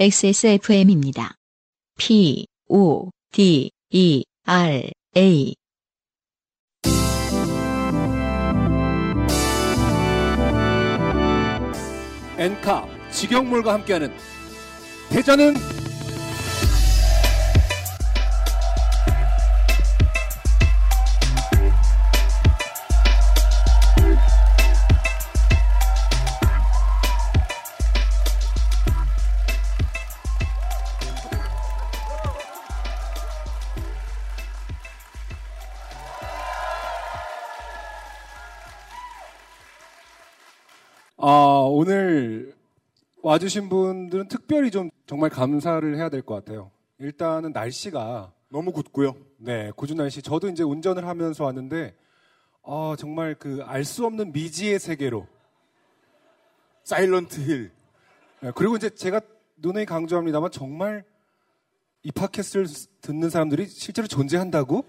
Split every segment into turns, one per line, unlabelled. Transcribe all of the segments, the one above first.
XSFM입니다. P, O, D, E, R, A.
엔카 직영몰과 함께하는 대전은 아, 오늘 와주신 분들은 특별히 좀 정말 감사를 해야 될 것 같아요. 일단은 날씨가
너무 굳고요.
네 고준 날씨. 저도 이제 운전을 하면서 왔는데 아, 정말 그 알 수 없는 미지의 세계로.
사일런트 힐.
네, 그리고 이제 제가 눈에 강조합니다만 정말 이 팟캐스트를 듣는 사람들이 실제로 존재한다고?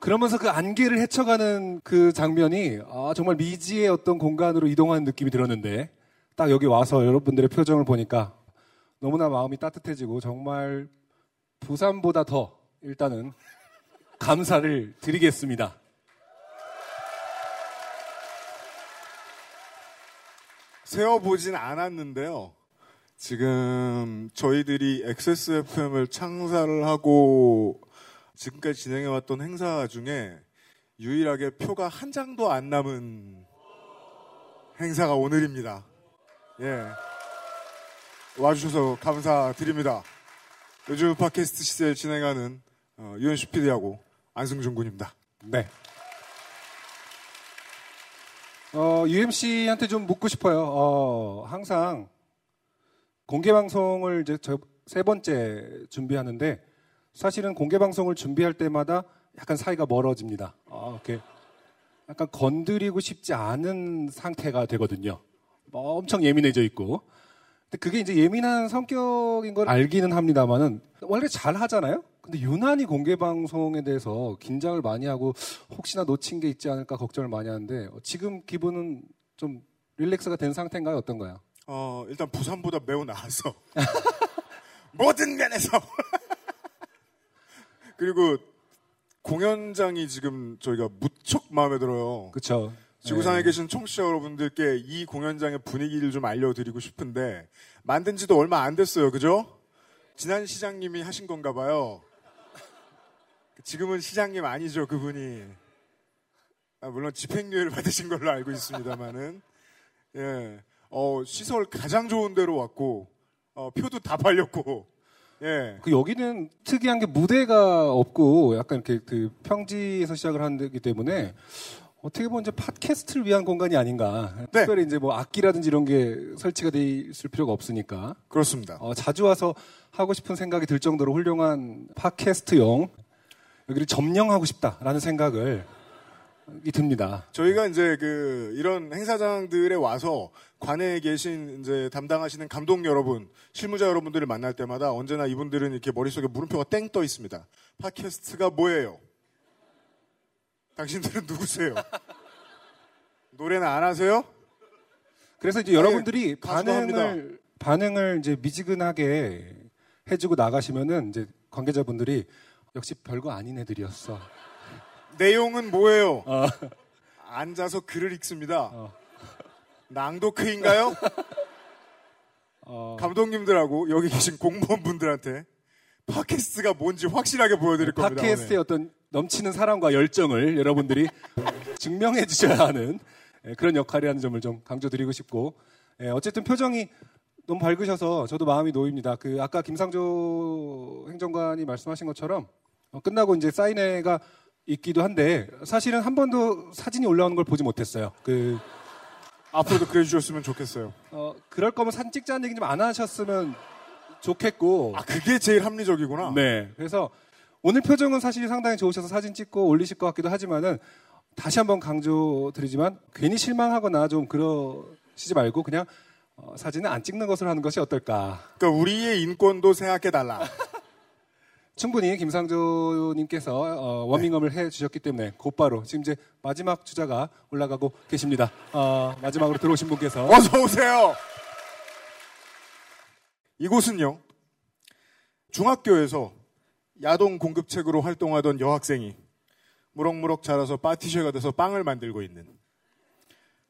그러면서 그 안개를 헤쳐가는 그 장면이 아, 정말 미지의 어떤 공간으로 이동하는 느낌이 들었는데 딱 여기 와서 여러분들의 표정을 보니까 너무나 마음이 따뜻해지고 정말 부산보다 더 일단은 감사를 드리겠습니다.
세어보진 않았는데요. 지금 저희들이 XSFM을 창사를 하고 지금까지 진행해왔던 행사 중에 유일하게 표가 한 장도 안 남은 행사가 오늘입니다. 예. 와주셔서 감사드립니다. 요즘 팟캐스트 시대를 진행하는 어, 유현수 PD하고 안승준 군입니다.
네. 어, UMC한테 좀 묻고 싶어요. 어, 항상 공개 방송을 이제 저세 번째 준비하는데 사실은 공개 방송을 준비할 때마다 약간 사이가 멀어집니다. 아, 이렇게 약간 건드리고 싶지 않은 상태가 되거든요. 뭐 엄청 예민해져 있고. 근데 그게 이제 예민한 성격인 걸 알기는 합니다만은 원래 잘 하잖아요. 근데 유난히 공개 방송에 대해서 긴장을 많이 하고 혹시나 놓친 게 있지 않을까 걱정을 많이 하는데 지금 기분은 좀 릴렉스가 된 상태인가요? 어떤가요?
어, 일단 부산보다 매우 나아서 모든 면에서 그리고 공연장이 지금 저희가 무척 마음에 들어요.
그렇죠.
지구상에 계신 청취자 여러분들께 이 공연장의 분위기를 좀 알려드리고 싶은데 만든 지도 얼마 안 됐어요. 그죠? 지난 시장님이 하신 건가 봐요. 지금은 시장님 아니죠. 그분이. 아, 물론 집행유예를 받으신 걸로 알고 있습니다만은. 예. 어, 시설 가장 좋은 데로 왔고, 어, 표도 다 팔렸고, 예.
그 여기는 특이한 게 무대가 없고 약간 이렇게 그 평지에서 시작을 하기 때문에 어떻게 보면 이제 팟캐스트를 위한 공간이 아닌가.
네.
특별히 이제 뭐 악기라든지 이런 게 설치가 돼 있을 필요가 없으니까
그렇습니다.
어, 자주 와서 하고 싶은 생각이 들 정도로 훌륭한 팟캐스트용 여기를 점령하고 싶다라는 생각을 이 듭니다.
저희가 이제 그 이런 행사장들에 와서 관내에 계신 이제 담당하시는 감독 여러분, 실무자 여러분들을 만날 때마다 언제나 이분들은 이렇게 머릿속에 물음표가 땡 떠 있습니다. 팟캐스트가 뭐예요? 당신들은 누구세요? 노래는 안 하세요?
그래서 이제 여러분들이
가수도
반응을 반응을 이제 미지근하게 해주고 나가시면은 이제 관계자분들이 역시 별거 아닌 애들이었어.
내용은 뭐예요?
어.
앉아서 글을 읽습니다.
어.
낭독회인가요?
어,
감독님들하고 여기 계신 공무원분들한테 팟캐스트가 뭔지 확실하게 보여드릴 겁니다.
팟캐스트의 어떤 넘치는 사랑과 열정을 여러분들이 증명해 주셔야 하는 예, 그런 역할이라는 점을 좀 강조드리고 싶고 예, 어쨌든 표정이 너무 밝으셔서 저도 마음이 놓입니다. 그 아까 김상조 행정관이 말씀하신 것처럼 어, 끝나고 이제 사인회가 있기도 한데 사실은 한 번도 사진이 올라오는 걸 보지 못했어요. 그
앞으로도 그래 주셨으면 좋겠어요.
어, 그럴 거면 사진 찍자는 얘기 좀 안 하셨으면 좋겠고
아, 그게 제일 합리적이구나.
네. 그래서 오늘 표정은 사실 상당히 좋으셔서 사진 찍고 올리실 것 같기도 하지만은 다시 한번 강조드리지만 괜히 실망하거나 좀 그러시지 말고 그냥 어, 사진은 안 찍는 것을 하는 것이 어떨까.
그러니까 우리의 인권도 생각해 달라.
충분히 김상조님께서 어, 워밍업을 해주셨기 때문에 곧바로 지금 이제 마지막 주자가 올라가고 계십니다. 어, 마지막으로 들어오신 분께서
어서 오세요. 이곳은요, 중학교에서 야동 공급책으로 활동하던 여학생이 무럭무럭 자라서 파티셔가 돼서 빵을 만들고 있는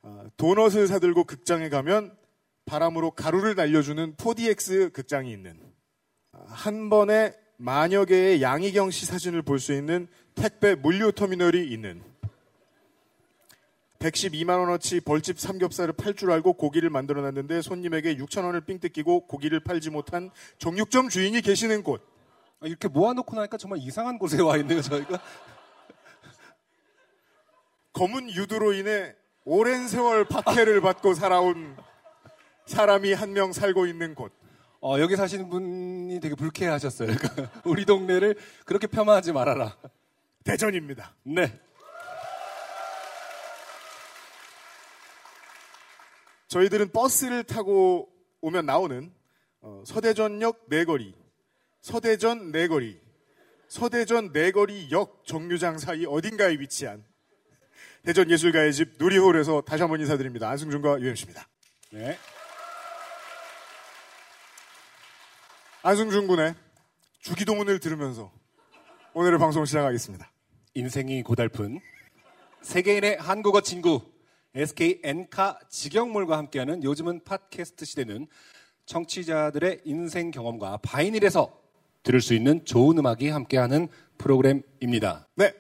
아, 도넛을 사들고 극장에 가면 바람으로 가루를 날려주는 4DX 극장이 있는 아, 한 번에 만여 개의 양희경 씨 사진을 볼 수 있는 택배 물류 터미널이 있는 112만 원어치 벌집 삼겹살을 팔 줄 알고 고기를 만들어 놨는데 손님에게 6천 원을 삥 뜯기고 고기를 팔지 못한 정육점 주인이 계시는 곳.
아, 이렇게 모아놓고 나니까 정말 이상한 곳에 와 있네요, 저희가.
검은 유두로 인해 오랜 세월 박해를 받고 살아온 사람이 한 명 살고 있는 곳.
어, 여기 사시는 분이 되게 불쾌하셨어요. 그러니까 우리 동네를 그렇게 폄하하지 말아라.
대전입니다.
네.
저희들은 버스를 타고 오면 나오는 어, 서대전역 내거리, 서대전 내거리, 서대전 내거리역 정류장 사이 어딘가에 위치한 대전 예술가의 집 누리홀에서 다시 한번 인사드립니다. 안승준과 유엠씨입니다.
네.
안승준 군의 주기도문을 들으면서 오늘의 방송을 시작하겠습니다.
인생이 고달픈 세계인의 한국어 친구 SK 엔카 직영몰과 함께하는 요즘은 팟캐스트 시대는 청취자들의 인생 경험과 바이닐에서 들을 수 있는 좋은 음악이 함께하는 프로그램입니다.
네.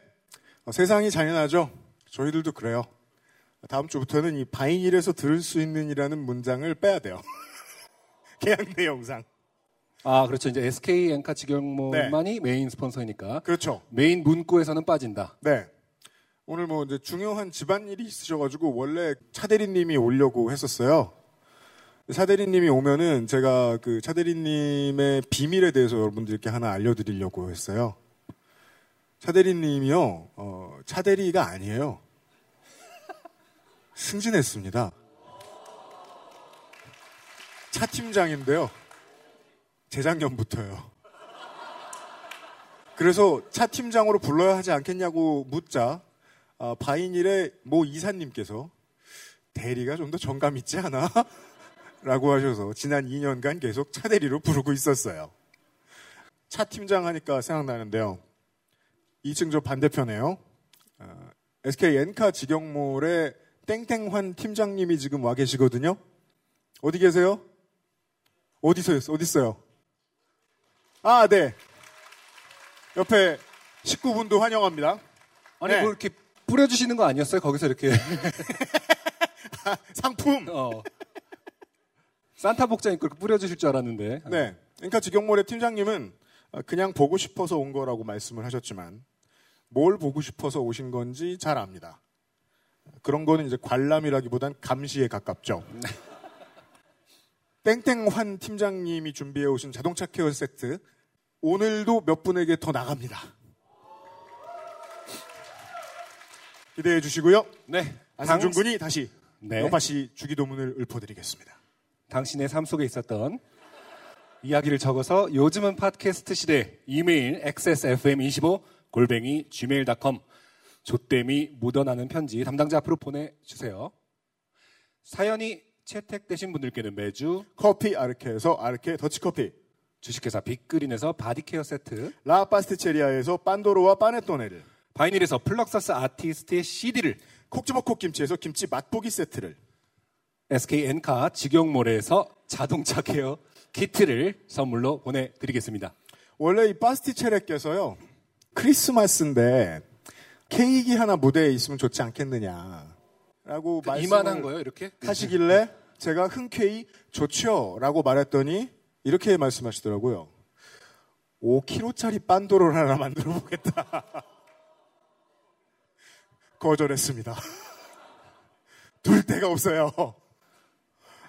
어, 세상이 잔인하죠? 저희들도 그래요. 다음 주부터는 이 바이닐에서 들을 수 있는이라는 문장을 빼야 돼요. 계약 내용상.
아 그렇죠. 이제 SK 엔카 직영몰만이 메인 스폰서이니까
그렇죠.
메인 문구에서는 빠진다.
네. 오늘 뭐 이제 중요한 집안일이 있으셔가지고 원래 차대리님이 오려고 했었어요. 차대리님이 오면은 제가 그 차대리님의 비밀에 대해서 여러분들께 하나 알려드리려고 했어요. 차대리님이요, 어, 차대리가 아니에요. 승진했습니다. 차 팀장인데요. 재작년부터요. 그래서 차 팀장으로 불러야 하지 않겠냐고 묻자 어, 바이닐의 모 이사님께서 대리가 좀 더 정감 있지 않아? 라고 하셔서 지난 2년간 계속 차 대리로 부르고 있었어요. 차 팀장 하니까 생각나는데요. 2층 저 반대편에요. 어, SK 엔카 직영몰의 땡땡환 팀장님이 지금 와 계시거든요. 어디 계세요? 어디서 어디 있어요? 아, 네. 옆에 식구분도 환영합니다.
아니
네.
뭐 이렇게 뿌려주시는 거 아니었어요? 거기서 이렇게
상품.
어. 산타 복장 입고 뿌려주실 줄 알았는데.
네. 그러니까 직영몰의 팀장님은 그냥 보고 싶어서 온 거라고 말씀을 하셨지만 뭘 보고 싶어서 오신 건지 잘 압니다. 그런 거는 이제 관람이라기보단 감시에 가깝죠. 땡땡환 팀장님이 준비해 오신 자동차 케어 세트 오늘도 몇 분에게 더 나갑니다. 기대해 주시고요.
네.
안승준
당-
군이 다시
네.
요팟시 주기도문을 읊어드리겠습니다.
당신의 삶 속에 있었던 이야기를 적어서 요즘은 팟캐스트 시대 이메일 xsfm25 골뱅이 gmail.com 조땜이 묻어나는 편지 담당자 앞으로 보내주세요. 사연이 채택되신 분들께는 매주
커피 아르케에서 아르케 더치커피
주식회사 빅그린에서 바디케어 세트
라 파스티체리아에서 빤도로와 파네토네를
바이닐에서 플럭서스 아티스트의 CD를
콕 집어 콕 김치에서 김치 맛보기 세트를
SK 엔카 직영몰에서 자동차 케어 키트를 선물로 보내드리겠습니다.
원래 이 파스티체리아께서요 크리스마스인데 케이크 하나 무대에 있으면 좋지 않겠느냐라고 말씀을
이만한 거요, 이렇게?
하시길래 제가 흔쾌히 좋죠라고 말했더니 이렇게 말씀하시더라고요. 5kg짜리 빤도로를 하나 만들어 보겠다. 거절했습니다. 둘 데가 없어요.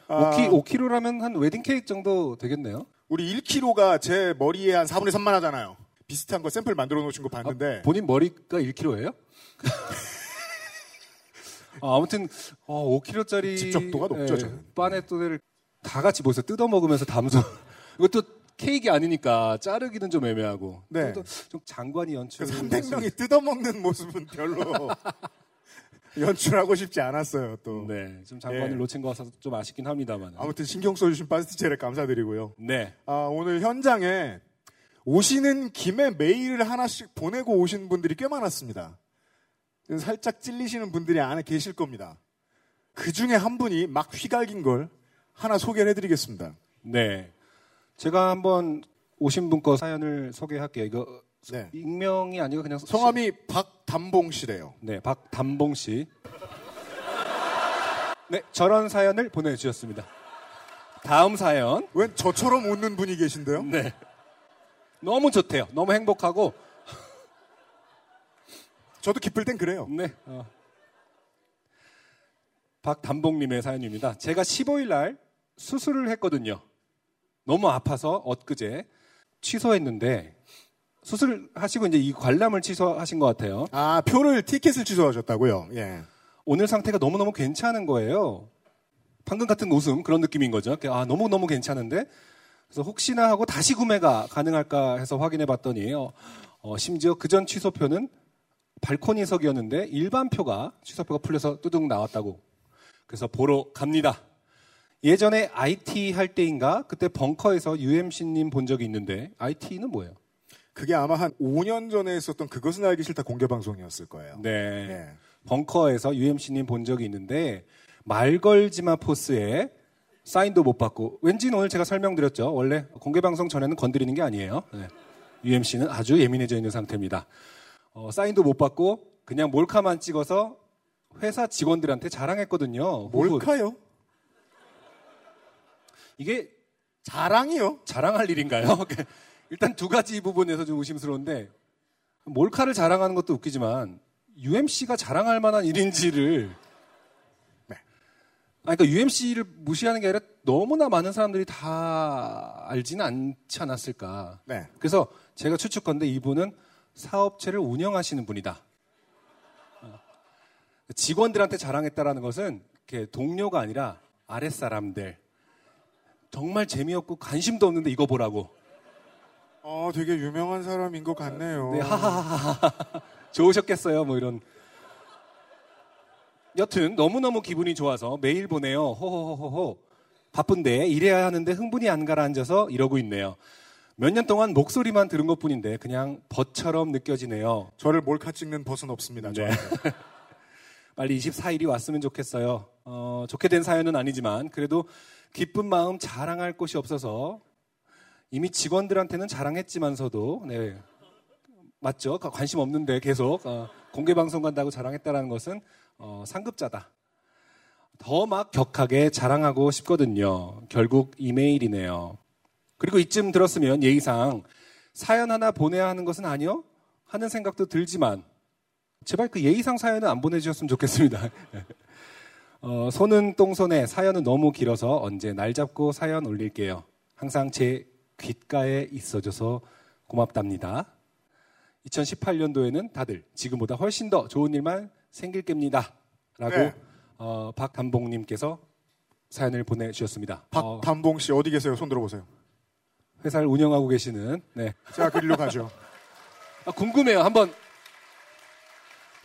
아,
5키, 5kg라면 한 웨딩 케이크 정도 되겠네요.
우리 1kg가 제 머리에 한 4분의 3만 하잖아요. 비슷한 거 샘플 만들어 놓으신 거 봤는데
본인 머리가 1kg예요? 아, 무튼 어, 5kg짜리
집적도가 높죠, 저는.
빠네또네를 다 같이 모여서 뜯어 먹으면서 담소. 이것도 케이크 아니니까 자르기는 좀 애매하고.
네.
또, 좀 장관이 연출.
그래서 300명이 뜯어먹는 모습은 별로 연출하고 싶지 않았어요. 또
네, 좀 장관을
예.
놓친 것 같아서 좀 아쉽긴 합니다만.
아무튼 신경 써주신 파스티체를 감사드리고요.
네,
아, 오늘 현장에 오시는 김에 메일을 하나씩 보내고 오신 분들이 꽤 많았습니다. 살짝 찔리시는 분들이 안에 계실 겁니다. 그 중에 한 분이 막 휘갈긴 걸 하나 소개를 해드리겠습니다.
네. 제가 한번 오신 분 거 사연을 소개할게요. 이거
네.
익명이 아니고 그냥
성함이 박담봉 씨래요.
네, 박담봉 씨. 네, 저런 사연을 보내주셨습니다. 다음 사연.
웬 저처럼 웃는 분이 계신데요?
네. 너무 좋대요. 너무 행복하고.
저도 기쁠 땐 그래요.
네. 어. 박담봉님의 사연입니다. 제가 15일 날 수술을 했거든요. 너무 아파서 엊그제 취소했는데 수술하시고 이제 이 관람을 취소하신 것 같아요.
아, 표를, 티켓을 취소하셨다고요? 예.
오늘 상태가 너무너무 괜찮은 거예요. 방금 같은 웃음 그런 느낌인 거죠. 아 너무너무 괜찮은데 그래서 혹시나 하고 다시 구매가 가능할까 해서 확인해 봤더니 어, 어, 심지어 그 전 취소표는 발코니석이었는데 일반 표가 취소표가 풀려서 뚜둥 나왔다고. 그래서 보러 갑니다. 예전에 IT 할 때인가 그때 벙커에서 UMC님 본 적이 있는데 IT는 뭐예요?
그게 아마 한 5년 전에 했었던 그것은 알기 싫다 공개 방송이었을 거예요.
네.
예.
벙커에서 UMC님 본 적이 있는데 말 걸지마 포스에 사인도 못 받고 왠지 오늘 제가 설명드렸죠. 원래 공개 방송 전에는 건드리는 게 아니에요. 네. UMC는 아주 예민해져 있는 상태입니다. 어, 사인도 못 받고 그냥 몰카만 찍어서 회사 직원들한테 자랑했거든요. 뭐,
몰카요?
이게
자랑이요?
자랑할 일인가요? 일단 두 가지 부분에서 좀 의심스러운데 몰카를 자랑하는 것도 웃기지만 UMC가 자랑할 만한 일인지를
네.
아 그러니까 UMC를 무시하는 게 아니라 너무나 많은 사람들이 다 알지는 않지 않았을까.
네.
그래서 제가 추측건데 이분은 사업체를 운영하시는 분이다. 어. 직원들한테 자랑했다라는 것은 동료가 아니라 아랫사람들 정말 재미없고 관심도 없는데 이거 보라고.
어, 되게 유명한 사람인 것 같네요.
네, 하하하하. 좋으셨겠어요, 뭐 이런. 여튼 너무너무 기분이 좋아서 메일 보내요. 호호호호호. 바쁜데 일해야 하는데 흥분이 안 가라앉아서 이러고 있네요. 몇 년 동안 목소리만 들은 것 뿐인데 그냥 벗처럼 느껴지네요.
저를 몰카 찍는 벗은 없습니다.
네. 빨리 24일이 왔으면 좋겠어요. 어, 좋게 된 사연은 아니지만 그래도 기쁜 마음 자랑할 곳이 없어서 이미 직원들한테는 자랑했지만서도 네, 맞죠? 관심 없는데 계속 어, 공개 방송 간다고 자랑했다라는 것은 어, 상급자다. 더 막 격하게 자랑하고 싶거든요. 결국 이메일이네요. 그리고 이쯤 들었으면 예의상 사연 하나 보내야 하는 것은 아니요? 하는 생각도 들지만 제발 그 예의상 사연은 안 보내주셨으면 좋겠습니다. 어, 손은 똥손에 사연은 너무 길어서 언제 날 잡고 사연 올릴게요. 항상 제 귓가에 있어줘서 고맙답니다. 2018년도에는 다들 지금보다 훨씬 더 좋은 일만 생길 겁니다. 라고
네.
어, 박담봉님께서 사연을 보내주셨습니다. 어,
박담봉 씨 어디 계세요? 손 들어보세요.
회사를 운영하고 계시는 네.
자, 그리로 가죠.
아, 궁금해요. 한번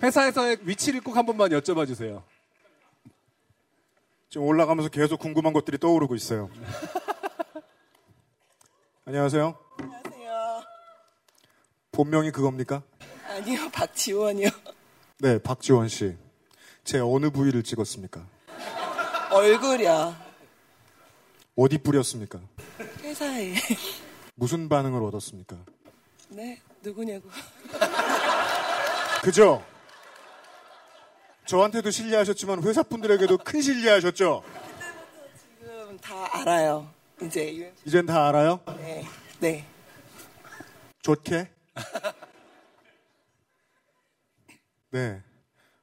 회사에서의 위치를 꼭 한 번만 여쭤봐 주세요.
지금 올라가면서 계속 궁금한 것들이 떠오르고 있어요. 안녕하세요.
안녕하세요.
본명이 그겁니까?
아니요, 박지원이요.
네, 박지원 씨. 제 어느 부위를 찍었습니까?
얼굴이요.
어디 뿌렸습니까?
회사에.
무슨 반응을 얻었습니까?
네, 누구냐고.
그죠? 저한테도 신뢰하셨지만 회사분들에게도 큰 신뢰하셨죠?
지금 다 알아요. 이제 UMC.
이젠 다 알아요?
네. 네.
좋게? 네.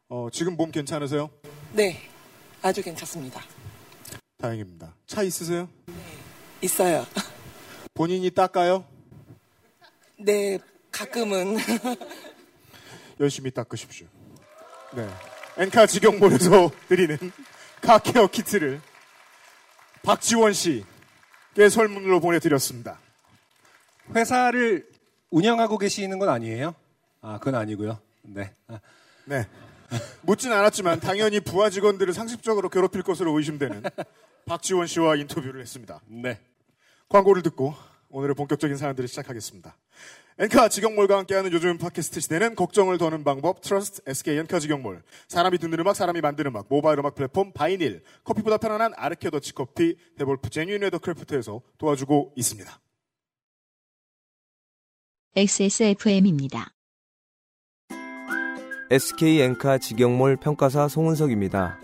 어, 지금 몸 괜찮으세요?
네. 아주 괜찮습니다.
다행입니다. 차 있으세요?
있어요.
본인이 닦아요?
네, 가끔은.
열심히 닦으십시오. 네. 엔카 직영몰에서 드리는 카케어 키트를 박지원 씨께 설문으로 보내드렸습니다.
회사를 운영하고 계시는 건 아니에요? 아, 그건 아니고요. 네. 아,
네. 묻진 않았지만 당연히 부하 직원들을 상습적으로 괴롭힐 것으로 의심되는 박지원 씨와 인터뷰를 했습니다.
네.
광고를 듣고 오늘의 본격적인 사연들을 시작하겠습니다. 엔카 직영몰과 함께하는 요즘 팟캐스트 시대는 걱정을 더는 방법 trust SK 엔카 직영몰 사람이 듣는 음악 사람이 만드는 음악 모바일 음악 플랫폼 바이닐 커피보다 편안한 아르케 더치 커피 데볼프 genuine leather craft에서 도와주고 있습니다.
XSFM입니다.
SK 엔카 직영몰 평가사 송은석입니다.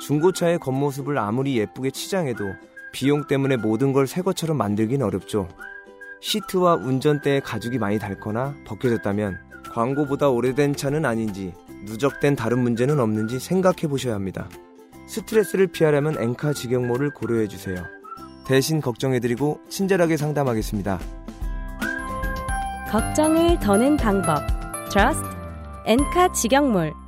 중고차의 겉모습을 아무리 예쁘게 치장해도 비용 때문에 모든 걸 새 것처럼 만들긴 어렵죠. 시트와 운전대에 가죽이 많이 닳거나 벗겨졌다면 광고보다 오래된 차는 아닌지 누적된 다른 문제는 없는지 생각해 보셔야 합니다. 스트레스를 피하려면 엔카 직영몰을 고려해 주세요. 대신 걱정해드리고 친절하게 상담하겠습니다.
걱정을 더는 방법. Trust 엔카 직영몰.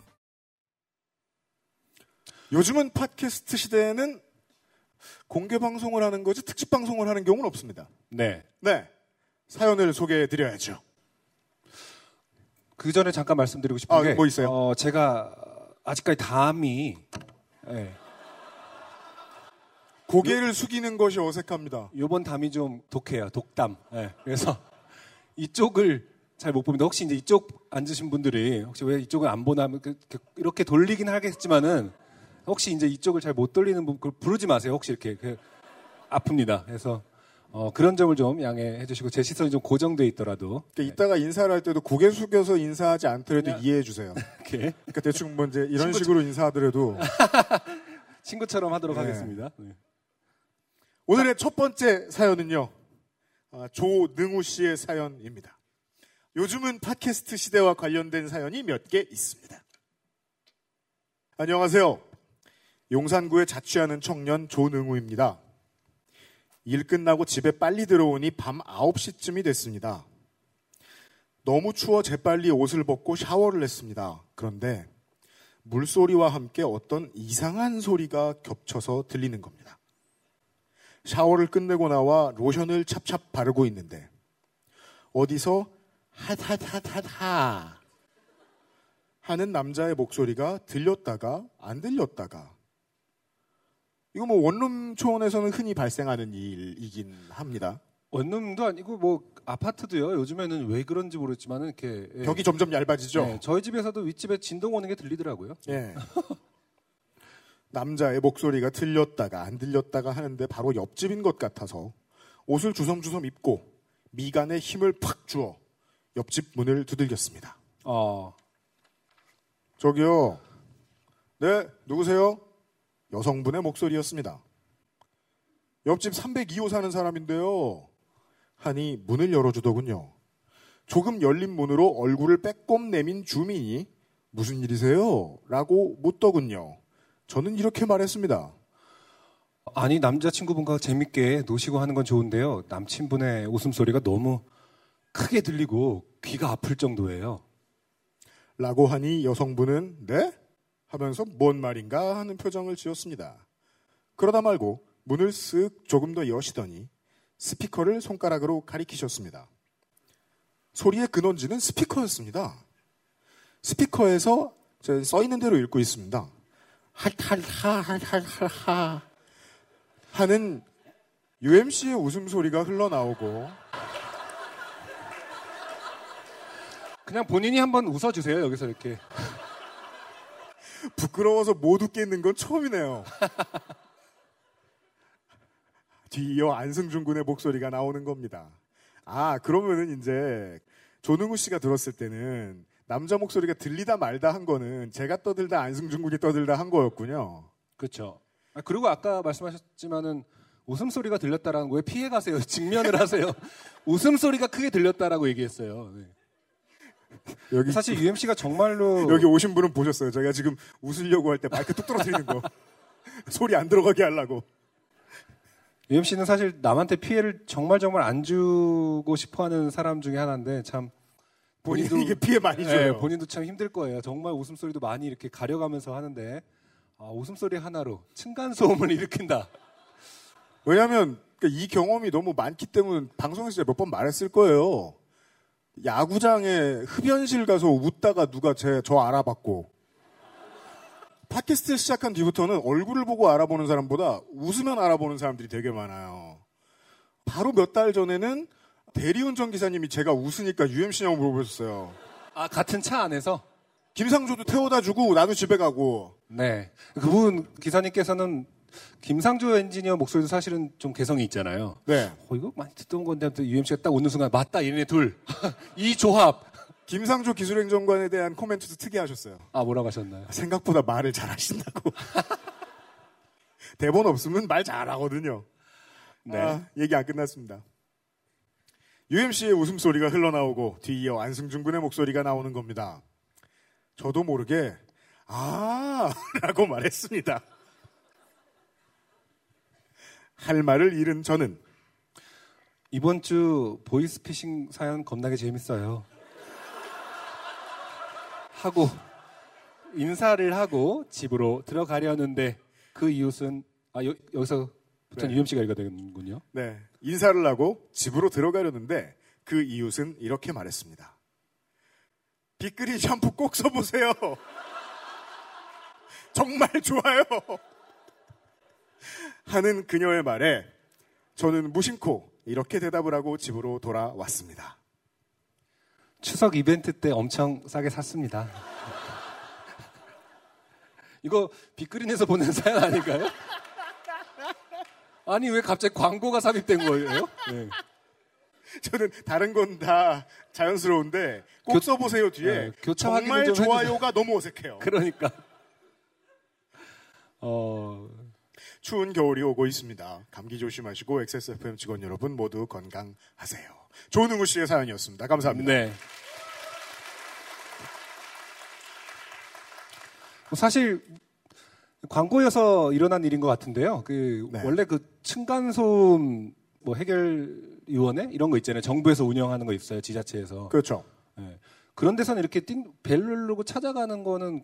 요즘은 팟캐스트 시대에는 공개 방송을 하는 거지 특집 방송을 하는 경우는 없습니다.
네.
네. 사연을 소개해 드려야죠.
그 전에 잠깐 말씀드리고 싶은
아, 게뭐 있어요?
어, 제가 아직까지 담이 예,
고개를 숙이는 것이 어색합니다.
요번 담이 좀 독해요. 독담. 예, 그래서 이쪽을 잘 못 봅니다. 혹시 이제 이쪽 앉으신 분들이 혹시 왜 이쪽을 안 보나 그- 그- 이렇게 돌리긴 하겠지만은 혹시 이제 이쪽을 잘 못 돌리는 분 그걸 부르지 마세요. 혹시 이렇게 그 아픕니다. 그래서 어, 그런 점을 좀 양해해 주시고 제 시선이 좀 고정돼 있더라도
그러니까 이따가 인사를 할 때도 고개 숙여서 인사하지 않더라도 이해해 주세요.
이렇게
그러니까 대충 뭐 이제 이런
친구-
식으로 인사하더라도
친구처럼 하도록
네.
하겠습니다. 네.
오늘의 첫 번째 사연은요. 아, 조능우 씨의 사연입니다. 요즘은 팟캐스트 시대와 관련된 사연이 몇 개 있습니다. 안녕하세요. 용산구에 자취하는 청년 조능우입니다. 일 끝나고 집에 빨리 들어오니 밤 9시쯤이 됐습니다. 너무 추워 재빨리 옷을 벗고 샤워를 했습니다. 그런데 물소리와 함께 어떤 이상한 소리가 겹쳐서 들리는 겁니다. 샤워를 끝내고 나와 로션을 찹찹 바르고 있는데 어디서 핫핫핫핫하 하는 남자의 목소리가 들렸다가 안 들렸다가 이거 뭐 원룸 초원에서는 흔히 발생하는 일이긴 합니다.
원룸도 아니고 뭐 아파트도요. 요즘에는 왜 그런지 모르겠지만은 이렇게 예.
벽이 점점 얇아지죠.
네, 저희 집에서도 윗집에 진동 오는 게 들리더라고요.
예. 남자의 목소리가 들렸다가 안 들렸다가 하는데 바로 옆집인 것 같아서 옷을 주섬주섬 입고 미간에 힘을 팍 주어 옆집 문을 두들겼습니다.
어,
저기요. 네, 누구세요? 여성분의 목소리였습니다. 옆집 302호 사는 사람인데요. 하니 문을 열어주더군요. 조금 열린 문으로 얼굴을 빼꼼 내민 주민이 무슨 일이세요? 라고 묻더군요. 저는 이렇게 말했습니다.
아니 남자친구분과 재밌게 노시고 하는 건 좋은데요. 남친분의 웃음소리가 너무 크게 들리고 귀가 아플 정도예요.
라고 하니 여성분은 네? 하면서 뭔 말인가 하는 표정을 지었습니다. 그러다 말고 문을 쓱 조금 더 여시더니 스피커를 손가락으로 가리키셨습니다. 소리의 근원지는 스피커였습니다. 스피커에서 저 써있는 대로 읽고 있습니다. 할할하할할하 하는 UMC의 웃음소리가 흘러나오고
그냥 본인이 한번 웃어주세요. 여기서 이렇게
부끄러워서 못 웃겠는 건 처음이네요. 뒤이어 안승준 군의 목소리가 나오는 겁니다. 아, 그러면은 이제 조능우 씨가 들었을 때는 남자 목소리가 들리다 말다 한 거는 제가 떠들다 안승준 군이 떠들다 한 거였군요.
그렇죠. 아, 그리고 아까 말씀하셨지만은 웃음소리가 들렸다라는 거에 피해 가세요. 직면을 하세요. 웃음소리가 크게 들렸다라고 얘기했어요. 네.
여기
사실 UMC가 정말로
여기 오신 분은 보셨어요. 제가 지금 웃으려고 할 때 마이크 뚝 떨어뜨리는 거. 소리 안 들어가게 하려고.
UMC는 사실 남한테 피해를 정말 정말 안 주고 싶어하는 사람 중에 하나인데 참
본인에게 피해 많이 줘요.
네, 본인도 참 힘들 거예요. 정말 웃음소리도 많이 이렇게 가려가면서 하는데 아, 웃음소리 하나로 층간 소음을 일으킨다.
왜냐하면 이 경험이 너무 많기 때문에 방송에서 몇 번 말했을 거예요. 야구장에 흡연실 가서 웃다가 누가 제 저 알아봤고 팟캐스트 시작한 뒤부터는 얼굴을 보고 알아보는 사람보다 웃으면 알아보는 사람들이 되게 많아요. 바로 몇 달 전에는 대리운전 기사님이 제가 웃으니까 UMC냐고 물어보셨어요.
아 같은 차 안에서
김상조도 태워다 주고 나도 집에 가고.
네 그분 기사님께서는 김상조 엔지니어 목소리도 사실은 좀 개성이 있잖아요.
네.
어, 이거 많이 듣던 건데 또 UMC가 딱 웃는 순간 맞다 얘네 둘 이 조합
김상조 기술행정관에 대한 코멘트도 특이하셨어요.
아 뭐라고 하셨나요?
생각보다 말을 잘하신다고. 대본 없으면 말 잘하거든요.
네.
아, 얘기 안 끝났습니다. UMC의 웃음소리가 흘러나오고 뒤이어 안승준 군의 목소리가 나오는 겁니다. 저도 모르게 아 라고 말했습니다. 할 말을 잃은 저는
이번 주 보이스피싱 사연 겁나게 재밌어요. 하고 인사를 하고 집으로 들어가려는데 그 이웃은 아 여, 여기서부터
네.
UMC가 읽어야 되는군요.
네, 인사를 하고 집으로 들어가려는데 그 이웃은 이렇게 말했습니다. 빅그린 샴푸 꼭 써보세요. 정말 좋아요. 하는 그녀의 말에 저는 무심코 이렇게 대답을 하고 집으로 돌아왔습니다.
추석 이벤트 때 엄청 싸게 샀습니다. 이거 빅그린에서 보낸 사연 아닐까요? 아니 왜 갑자기 광고가 삽입된 거예요? 네.
저는 다른 건 다 자연스러운데 꼭
교-
써보세요 뒤에
네,
정말 좋아요가 너무 어색해요.
그러니까 어
추운 겨울이 오고 있습니다. 감기 조심하시고 XSFM 직원 여러분 모두 건강하세요. 조능우 씨의 사연이었습니다. 감사합니다.
네. 뭐 사실 광고여서 일어난 일인 것 같은데요. 그
네.
원래 그 층간소음 뭐 해결위원회 이런 거 있잖아요. 정부에서 운영하는 거 있어요. 지자체에서.
그렇죠.
예. 그런 데서는 이렇게 띵 벨 누르고 찾아가는 거는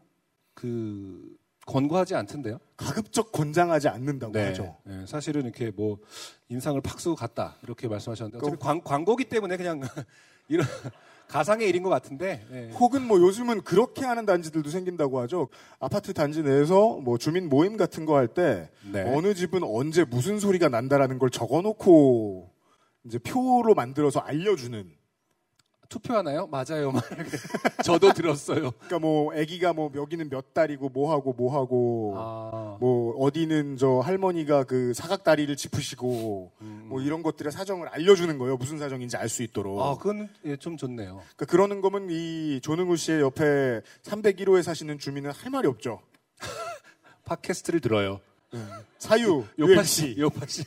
그 권고하지 않던데요.
가급적 권장하지 않는다고 하죠.
네, 사실은 이렇게 뭐 인상을 팍 쓰고 갔다 이렇게 말씀하셨는데 어차피 광, 광고기 때문에 그냥 이런 가상의 일인 것 같은데 예.
혹은 뭐 요즘은 그렇게 하는 단지들도 생긴다고 하죠. 아파트 단지 내에서 뭐 주민 모임 같은 거 할때
네.
어느 집은 언제 무슨 소리가 난다라는 걸 적어놓고 이제 표로 만들어서 알려주는.
투표하나요? 맞아요. 저도 들었어요.
그러니까 뭐 아기가 뭐 여기는 몇 달이고 뭐 하고 뭐 하고
아,
뭐 어디는 저 할머니가 그 사각다리를 짚으시고 뭐 이런 것들의 사정을 알려주는 거예요. 무슨 사정인지 알 수 있도록.
음. 아 그건 예, 좀 좋네요.
그러니까 그러는 거면 이 조능우 씨의 옆에 301호에 사시는 주민은 할 말이 없죠.
팟캐스트를 들어요.
사유,
요파. 씨, 요파 씨.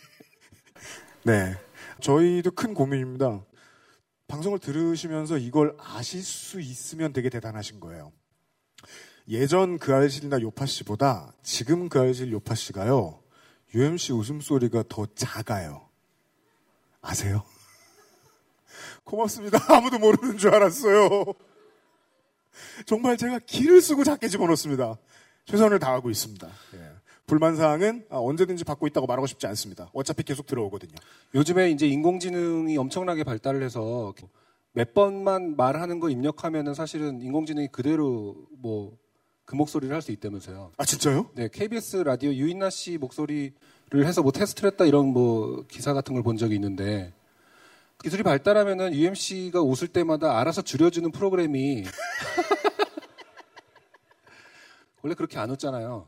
네. 저희도 큰 고민입니다. 방송을 들으시면서 이걸 아실 수 있으면 되게 대단하신 거예요. 예전 그 알실이나 요파 씨보다 지금 그 알실 요파 씨가요, UMC 웃음소리가 더 작아요. 아세요? 고맙습니다. 아무도 모르는 줄 알았어요. 정말 제가 기를 쓰고 작게 집어넣습니다. 최선을 다하고 있습니다. 예. 불만 사항은 아, 언제든지 받고 있다고 말하고 싶지 않습니다. 어차피 계속 들어오거든요.
요즘에 이제 인공지능이 엄청나게 발달을 해서 몇 번만 말하는 거 입력하면은 사실은 인공지능이 그대로 뭐 그 목소리를 할 수 있다면서요.
아, 진짜요?
네, KBS 라디오 유인나 씨 목소리를 해서 뭐 테스트를 했다 이런 뭐 기사 같은 걸 본 적이 있는데 기술이 발달하면은 UMC가 웃을 때마다 알아서 줄여주는 프로그램이 원래 그렇게 안 웃잖아요.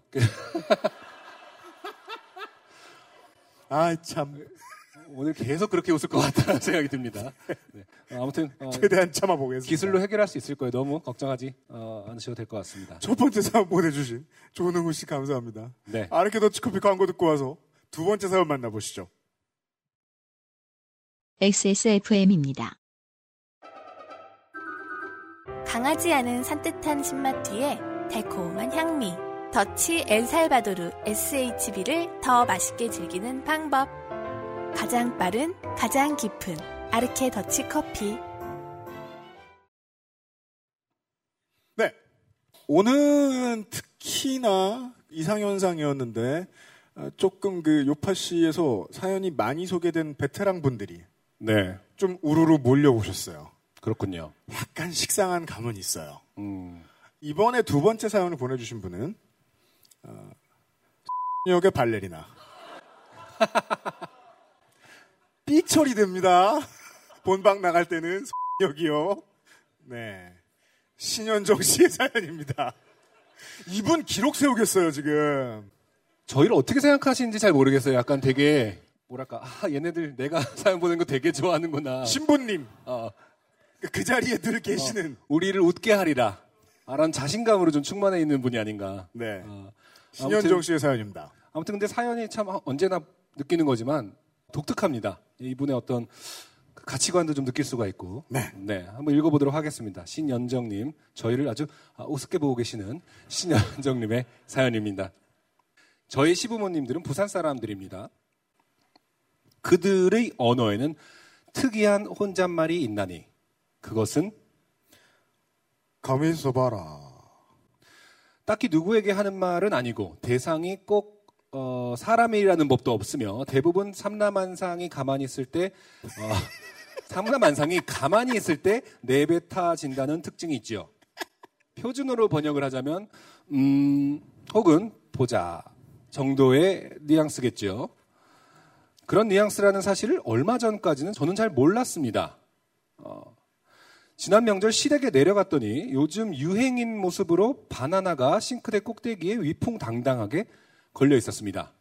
아, 참.
오늘 계속 그렇게 웃을 것 같다는 생각이 듭니다. 네. 어, 아무튼 어,
최대한 참아보겠습니다.
기술로 해결할 수 있을 거예요. 너무 걱정하지 어, 않으셔도 될 것 같습니다.
첫 번째 사연 보내주신 조능우 씨 감사합니다.
네.
아르케 더치커피 광고 듣고 와서 두 번째 사연 만나보시죠.
XSFM입니다.
강하지 않은 산뜻한 신맛 뒤에 달콤한 향미. 더치 엘살바도르 SHB를 더 맛있게 즐기는 방법. 가장 빠른, 가장 깊은 아르케 더치 커피.
네. 오늘은 특히나 이상현상이었는데 어, 조금 그 요파 씨에서 사연이 많이 소개된 베테랑 분들이
네.
좀 우르르 몰려오셨어요.
그렇군요.
약간 식상한 감은 있어요.
음,
이번에 두 번째 사연을 보내주신 분은 어, 역의 발레리나 삐 처리 됩니다. 본방 나갈 때는 역이요. 네 신현정 씨의 사연입니다. 이분 기록 세우겠어요 지금.
저희를 어떻게 생각하시는지 잘 모르겠어요. 약간 되게 뭐랄까 아 얘네들 내가 사연 보낸 거 되게 좋아하는구나.
신부님
어,
그 자리에 늘 계시는
우리를 웃게 하리라. 아란 자신감으로 좀 충만해 있는 분이 아닌가.
네
어,
신현정 씨의 사연입니다.
아무튼 근데 사연이 참 언제나 느끼는 거지만 독특합니다. 이분의 어떤 그 가치관도 좀 느낄 수가 있고.
네.
한번 읽어보도록 하겠습니다. 신연정님, 저희를 아주 아, 우습게 보고 계시는 신연정님의 사연입니다. 저희 시부모님들은 부산 사람들입니다. 그들의 언어에는 특이한 혼잣말이 있나니 그것은
가만히 있어봐라.
딱히 누구에게 하는 말은 아니고 대상이 꼭 어, 사람이라는 법도 없으며 대부분 삼라만상이 가만히 있을 때 어, 삼라만상이 가만히 있을 때 내뱉어진다는 특징이 있지요. 표준어로 번역을 하자면 음 혹은 보자 정도의 뉘앙스겠죠. 그런 뉘앙스라는 사실을 얼마 전까지는 저는 잘 몰랐습니다. 어, 지난 명절 시댁에 내려갔더니 요즘 유행인 모습으로 바나나가 싱크대 꼭대기에 위풍당당하게 걸려 있었습니다.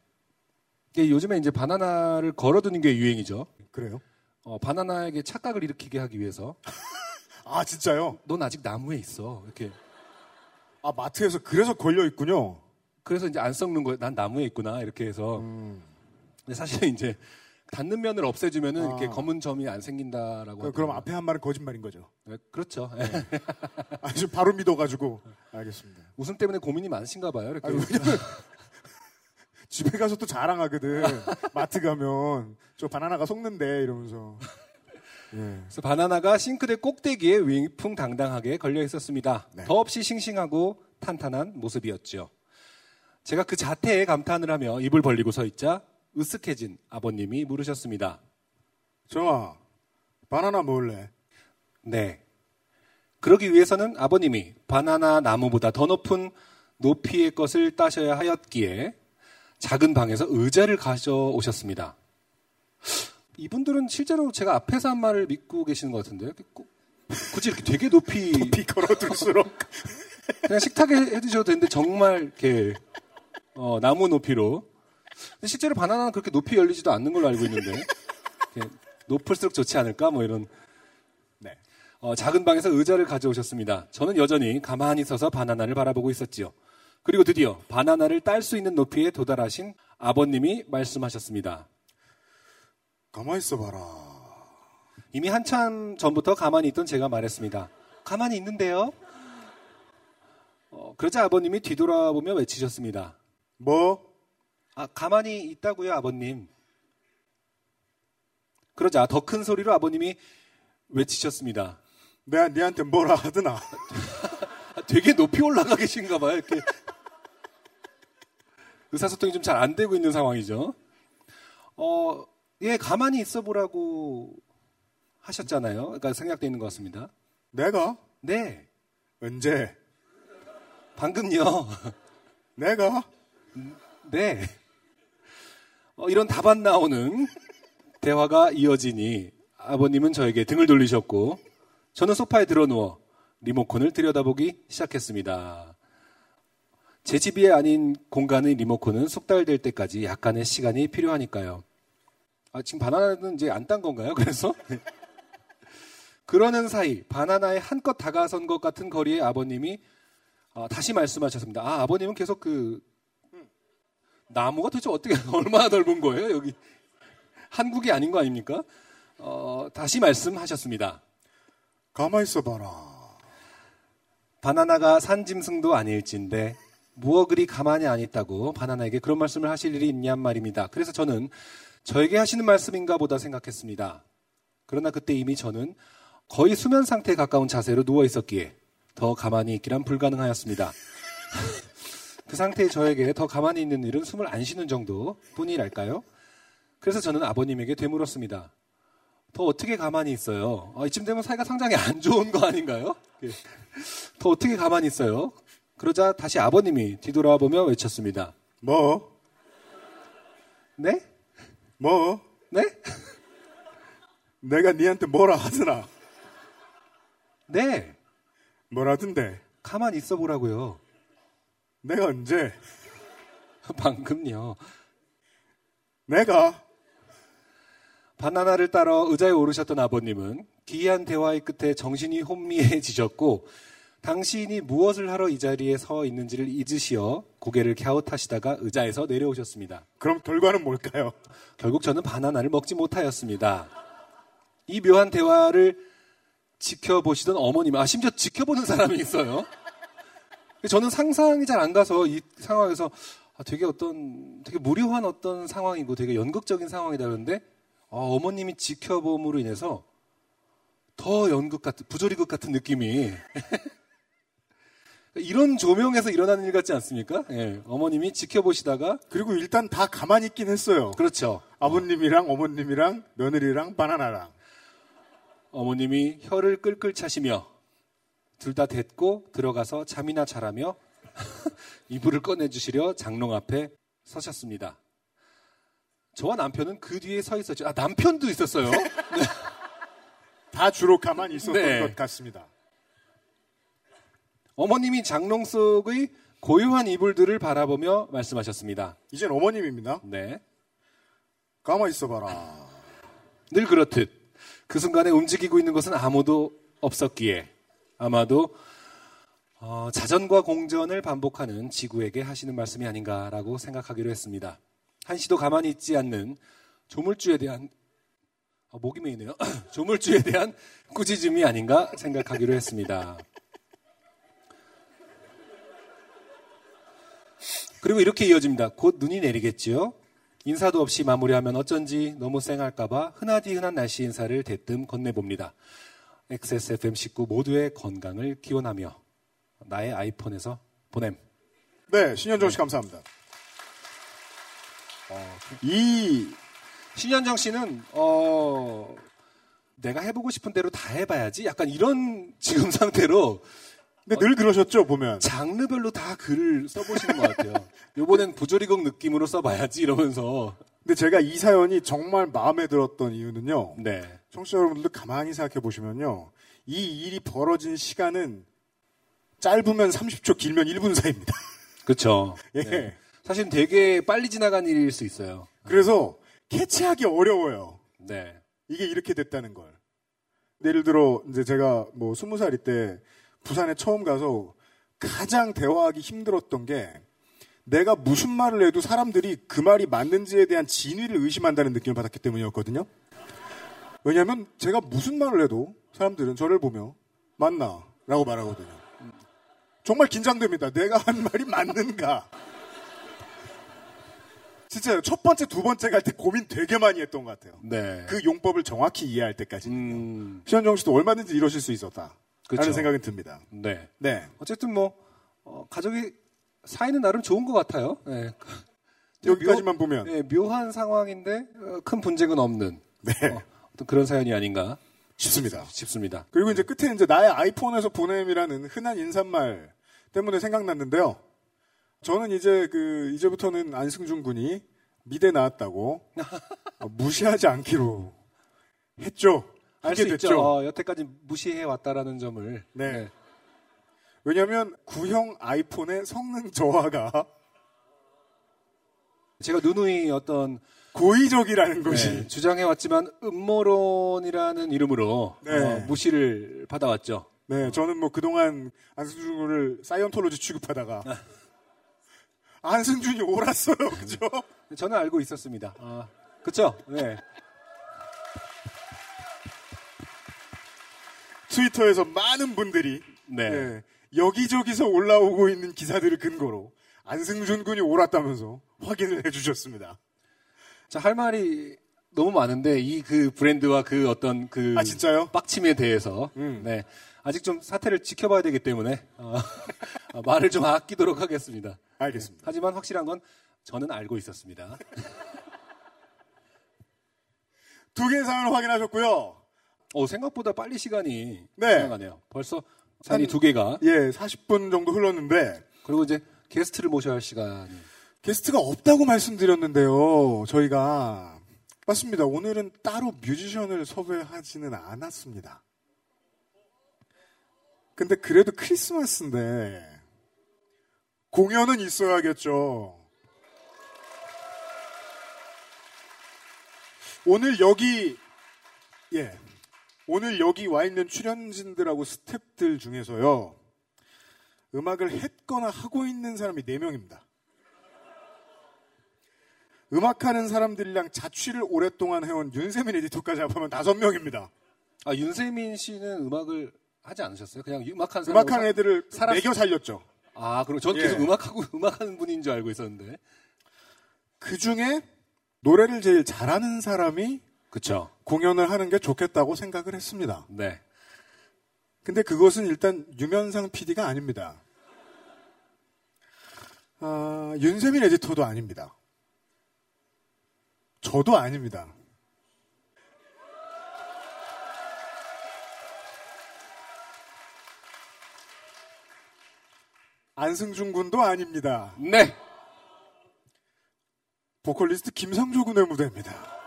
요즘에 이제 바나나를 걸어두는 게 유행이죠.
그래요?
어, 바나나에게 착각을 일으키게 하기 위해서
아 진짜요?
넌 아직 나무에 있어. 이렇게.
아 마트에서 그래서 걸려 있군요.
그래서 이제 안 썩는 거예요. 난 나무에 있구나. 이렇게 해서.
음.
근데 사실은 이제 닿는 면을 없애주면은
아.
이렇게 검은 점이 안 생긴다라고.
그럼
하더라고요.
앞에 한 말은 거짓말인 거죠.
네, 그렇죠.
아, 지금 바로 믿어가지고 알겠습니다.
웃음 때문에 고민이 많으신가 봐요. 이렇게.
아니, 집에 가서 또 자랑하거든. 마트 가면 저 바나나가 속는데 이러면서. 예.
그래서 바나나가 싱크대 꼭대기에 위풍당당하게 걸려 있었습니다.
네.
더없이 싱싱하고 탄탄한 모습이었죠. 제가 그 자태에 감탄을 하며 입을 벌리고 서 있자 으쓱해진 아버님이 물으셨습니다.
정아, 바나나 먹을래?
네. 그러기 위해서는 아버님이 바나나 나무보다 더 높은 높이의 것을 따셔야 하였기에 작은 방에서 의자를 가져오셨습니다. 이분들은 실제로 제가 앞에서 한 말을 믿고 계시는 것 같은데요. 굳이 이렇게 되게 높이
비 걸어둘수록.
그냥 식탁에 해두셔도 되는데 정말 이렇게 어, 나무 높이로. 실제로 바나나는 그렇게 높이 열리지도 않는 걸로 알고 있는데 높을수록 좋지 않을까 뭐 이런.
네.
어, 작은 방에서 의자를 가져오셨습니다. 저는 여전히 가만히 서서 바나나를 바라보고 있었지요. 그리고 드디어 바나나를 딸 수 있는 높이에 도달하신 아버님이 말씀하셨습니다.
가만히 있어봐라.
이미 한참 전부터 가만히 있던 제가 말했습니다. 가만히 있는데요? 어, 그러자 아버님이 뒤돌아보며 외치셨습니다.
뭐?
아, 가만히 있다고요, 아버님. 그러자 더 큰 소리로 아버님이 외치셨습니다.
내가 니한테 뭐라 하드나?
아, 되게 높이 올라가 계신가 봐요, 이렇게. 의사소통이 좀 잘 안 되고 있는 상황이죠. 어, 예, 가만히 있어 보라고 하셨잖아요. 그러니까 생략되어 있는 것 같습니다.
내가?
네,
언제?
방금요.
내가?
네. 어, 이런 답안 나오는 대화가 이어지니 아버님은 저에게 등을 돌리셨고 저는 소파에 들어 누워 리모컨을 들여다보기 시작했습니다. 제 집이 아닌 공간의 리모컨은 숙달될 때까지 약간의 시간이 필요하니까요. 아, 지금 바나나는 이제 안 딴 건가요? 그래서? 그러는 사이 바나나에 한껏 다가선 것 같은 거리에 아버님이 아, 다시 말씀하셨습니다. 아, 아버님은 계속 그 나무가 도대체 어떻게 얼마나 넓은 거예요? 여기 한국이 아닌 거 아닙니까? 어, 다시 말씀하셨습니다.
가만히 있어봐라.
바나나가 산짐승도 아닐진데 무어 그리 가만히 안 있다고 바나나에게 그런 말씀을 하실 일이 있냔 말입니다. 그래서 저는 저에게 하시는 말씀인가 보다 생각했습니다. 그러나 그때 이미 저는 거의 수면 상태에 가까운 자세로 누워 있었기에 더 가만히 있기란 불가능하였습니다. 그 상태의 저에게 더 가만히 있는 일은 숨을 안 쉬는 정도 뿐이랄까요? 그래서 저는 아버님에게 되물었습니다. 더 어떻게 가만히 있어요? 아, 이쯤 되면 사이가 상당히 안 좋은 거 아닌가요? 예. 더 어떻게 가만히 있어요? 그러자 다시 아버님이 뒤돌아 보며 외쳤습니다.
뭐?
네?
뭐?
네?
내가 니한테 뭐라 하더라.
네.
뭐라던데?
가만히 있어 보라고요.
내가 언제?
방금요.
내가?
바나나를 따러 의자에 오르셨던 아버님은 기이한 대화의 끝에 정신이 혼미해지셨고 당신이 무엇을 하러 이 자리에 서 있는지를 잊으시어 고개를 갸웃하시다가 의자에서 내려오셨습니다.
그럼 결과는 뭘까요?
결국 저는 바나나를 먹지 못하였습니다. 이 묘한 대화를 지켜보시던 어머님, 아, 심지어 지켜보는 사람이 있어요. 저는 상상이 잘 안 가서 이 상황에서 아, 되게 어떤, 되게 무료한 어떤 상황이고 되게 연극적인 상황이다 그런데 아, 어머님이 지켜봄으로 인해서 더 연극 같은, 부조리극 같은 느낌이 이런 조명에서 일어나는 일 같지 않습니까? 예, 어머님이 지켜보시다가
그리고 일단 다 가만히 있긴 했어요.
그렇죠.
아버님이랑 어머님이랑 며느리랑 바나나랑.
어머님이 혀를 끌끌 차시며 둘다 댔고 들어가서 잠이나 자라며 이불을 꺼내주시려 장롱 앞에 서셨습니다. 저와 남편은 그 뒤에 서 있었죠. 아, 남편도 있었어요. 네.
다 주로 가만히 있었던
네.
것 같습니다.
어머님이 장롱 속의 고요한 이불들을 바라보며 말씀하셨습니다.
이젠 어머님입니다.
네.
가만히 있어봐라.
늘 그렇듯 그 순간에 움직이고 있는 것은 아무도 없었기에 아마도 어, 자전과 공전을 반복하는 지구에게 하시는 말씀이 아닌가라고 생각하기로 했습니다. 한시도 가만히 있지 않는 조물주에 대한 아, 목이 메이네요. 조물주에 대한 꾸짖음이 아닌가 생각하기로 했습니다. 그리고 이렇게 이어집니다. 곧 눈이 내리겠지요. 인사도 없이 마무리하면 어쩐지 너무 쌩할까봐 흔하디 흔한 날씨 인사를 대뜸 건네봅니다. XSFM19 모두의 건강을 기원하며 나의 아이폰에서 보냄.
네, 신현정 씨 감사합니다. 이
신현정 씨는 어 내가 해보고 싶은 대로 다 해봐야지. 약간 이런 지금 상태로
근데 늘 그러셨죠 보면.
장르별로 다 글을 써보시는 것 같아요. 요번엔 부조리곡 느낌으로 써봐야지 이러면서.
근데 제가 이 사연이 정말 마음에 들었던 이유는요.
네.
청취자 여러분들도 가만히 생각해 보시면요. 이 일이 벌어진 시간은 짧으면 30초, 길면 1분 사이입니다.
그렇죠.
예.
사실 되게 빨리 지나간 일일 수 있어요.
그래서 캐치하기 어려워요.
네.
이게 이렇게 됐다는 걸. 예를 들어 이제 제가 뭐 20살일 때 부산에 처음 가서 가장 대화하기 힘들었던 게 내가 무슨 말을 해도 사람들이 그 말이 맞는지에 대한 진위를 의심한다는 느낌을 받았기 때문이었거든요. 왜냐하면 제가 무슨 말을 해도 사람들은 저를 보며 맞나? 라고 말하거든요. 정말 긴장됩니다. 내가 한 말이 맞는가? 진짜 첫 번째, 두 번째 갈 때 고민 되게 많이 했던 것 같아요.
네.
그 용법을 정확히 이해할 때까지.
음,
시현정 씨도 얼마든지 이러실 수 있었다.
그쵸.
라는 생각이 듭니다.
네.
네.
어쨌든 뭐 어, 가족이 사이는 나름 좋은 것 같아요. 네.
여기까지만 보면.
네, 묘한 상황인데 어, 큰 분쟁은 없는
네.
어, 어떤 그런 사연이 아닌가
싶습니다.
싶습니다.
그리고 이제 끝에 이제 나의 아이폰에서 보냄이라는 흔한 인사말 때문에 생각났는데요. 저는 이제 그, 이제부터는 안승준 군이 미대 나왔다고 어, 무시하지 않기로 했죠.
알
하게
수
됐죠.
있죠. 어, 여태까지 무시해 왔다라는 점을.
네. 왜냐하면 구형 아이폰의 성능 저하가
제가 누누이 어떤
고의적이라는 것이
네, 주장해 왔지만 음모론이라는 이름으로
네.
어, 무시를 받아왔죠.
네, 저는 뭐 그동안 안승준 군을 사이언톨로지 취급하다가 안승준이 옳았어요, 그죠?
저는 알고 있었습니다. 아, 그쵸? 네.
트위터에서 많은 분들이
네.
네, 여기저기서 올라오고 있는 기사들을 근거로 안승준 군이 옳았다면서 확인을 해주셨습니다.
자, 할 말이 너무 많은데 이 그 브랜드와 그 어떤 그
아 진짜요?
빡침에 대해서
음.
네. 아직 좀 사태를 지켜봐야 되기 때문에 어, 어, 말을 좀 아끼도록 하겠습니다.
알겠습니다.
하지만 확실한 건 저는 알고 있었습니다.
두 개의 사연을 확인하셨고요.
어, 생각보다 빨리 시간이
네.
지나가네요. 벌써
한-
두 개가
예, 40분 정도 흘렀는데
그리고 이제 게스트를 모셔야 할 시간이
게스트가 없다고 말씀드렸는데요. 저희가 맞습니다. 오늘은 따로 뮤지션을 섭외하지는 않았습니다. 근데 그래도 크리스마스인데 공연은 있어야겠죠. 오늘 여기 예 오늘 여기 와 있는 출연진들하고 스탭들 중에서요 음악을 했거나 하고 있는 사람이 4명입니다. 음악하는 사람들이랑 자취를 오랫동안 해온 윤세민 에디터까지 합하면 5명입니다.
아 윤세민 씨는 음악을 하지 않으셨어요? 그냥 음악하는 사람
음악하는 애들을
살았-
매겨 살렸죠.
아 그럼 전
예.
계속 음악하고 음악하는 분인 줄 알고 있었는데
그 중에 노래를 제일 잘하는 사람이
그쵸
공연을 하는 게 좋겠다고 생각을 했습니다.
네
근데 그것은 일단 유면상 PD가 아닙니다. 아, 윤세민 에디터도 아닙니다. 저도 아닙니다. 안승준 군도 아닙니다.
네.
보컬리스트 김상조 군의 무대입니다.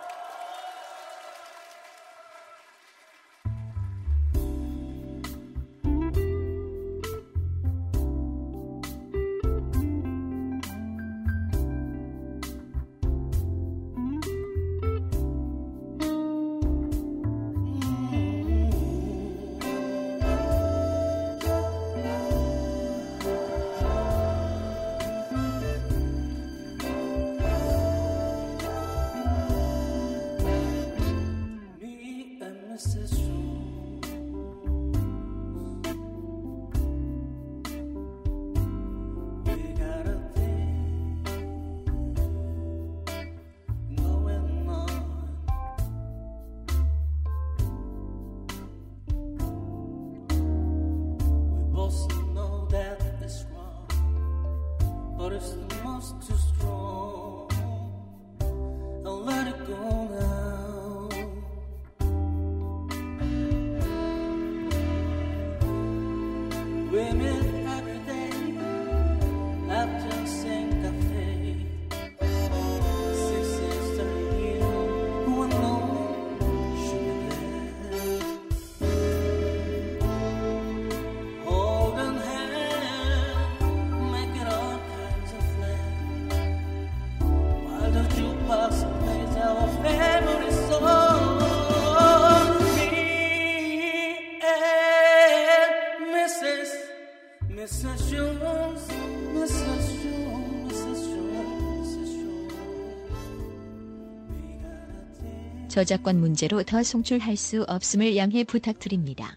저작권 문제로 더 송출할 수 없음을 양해 부탁드립니다.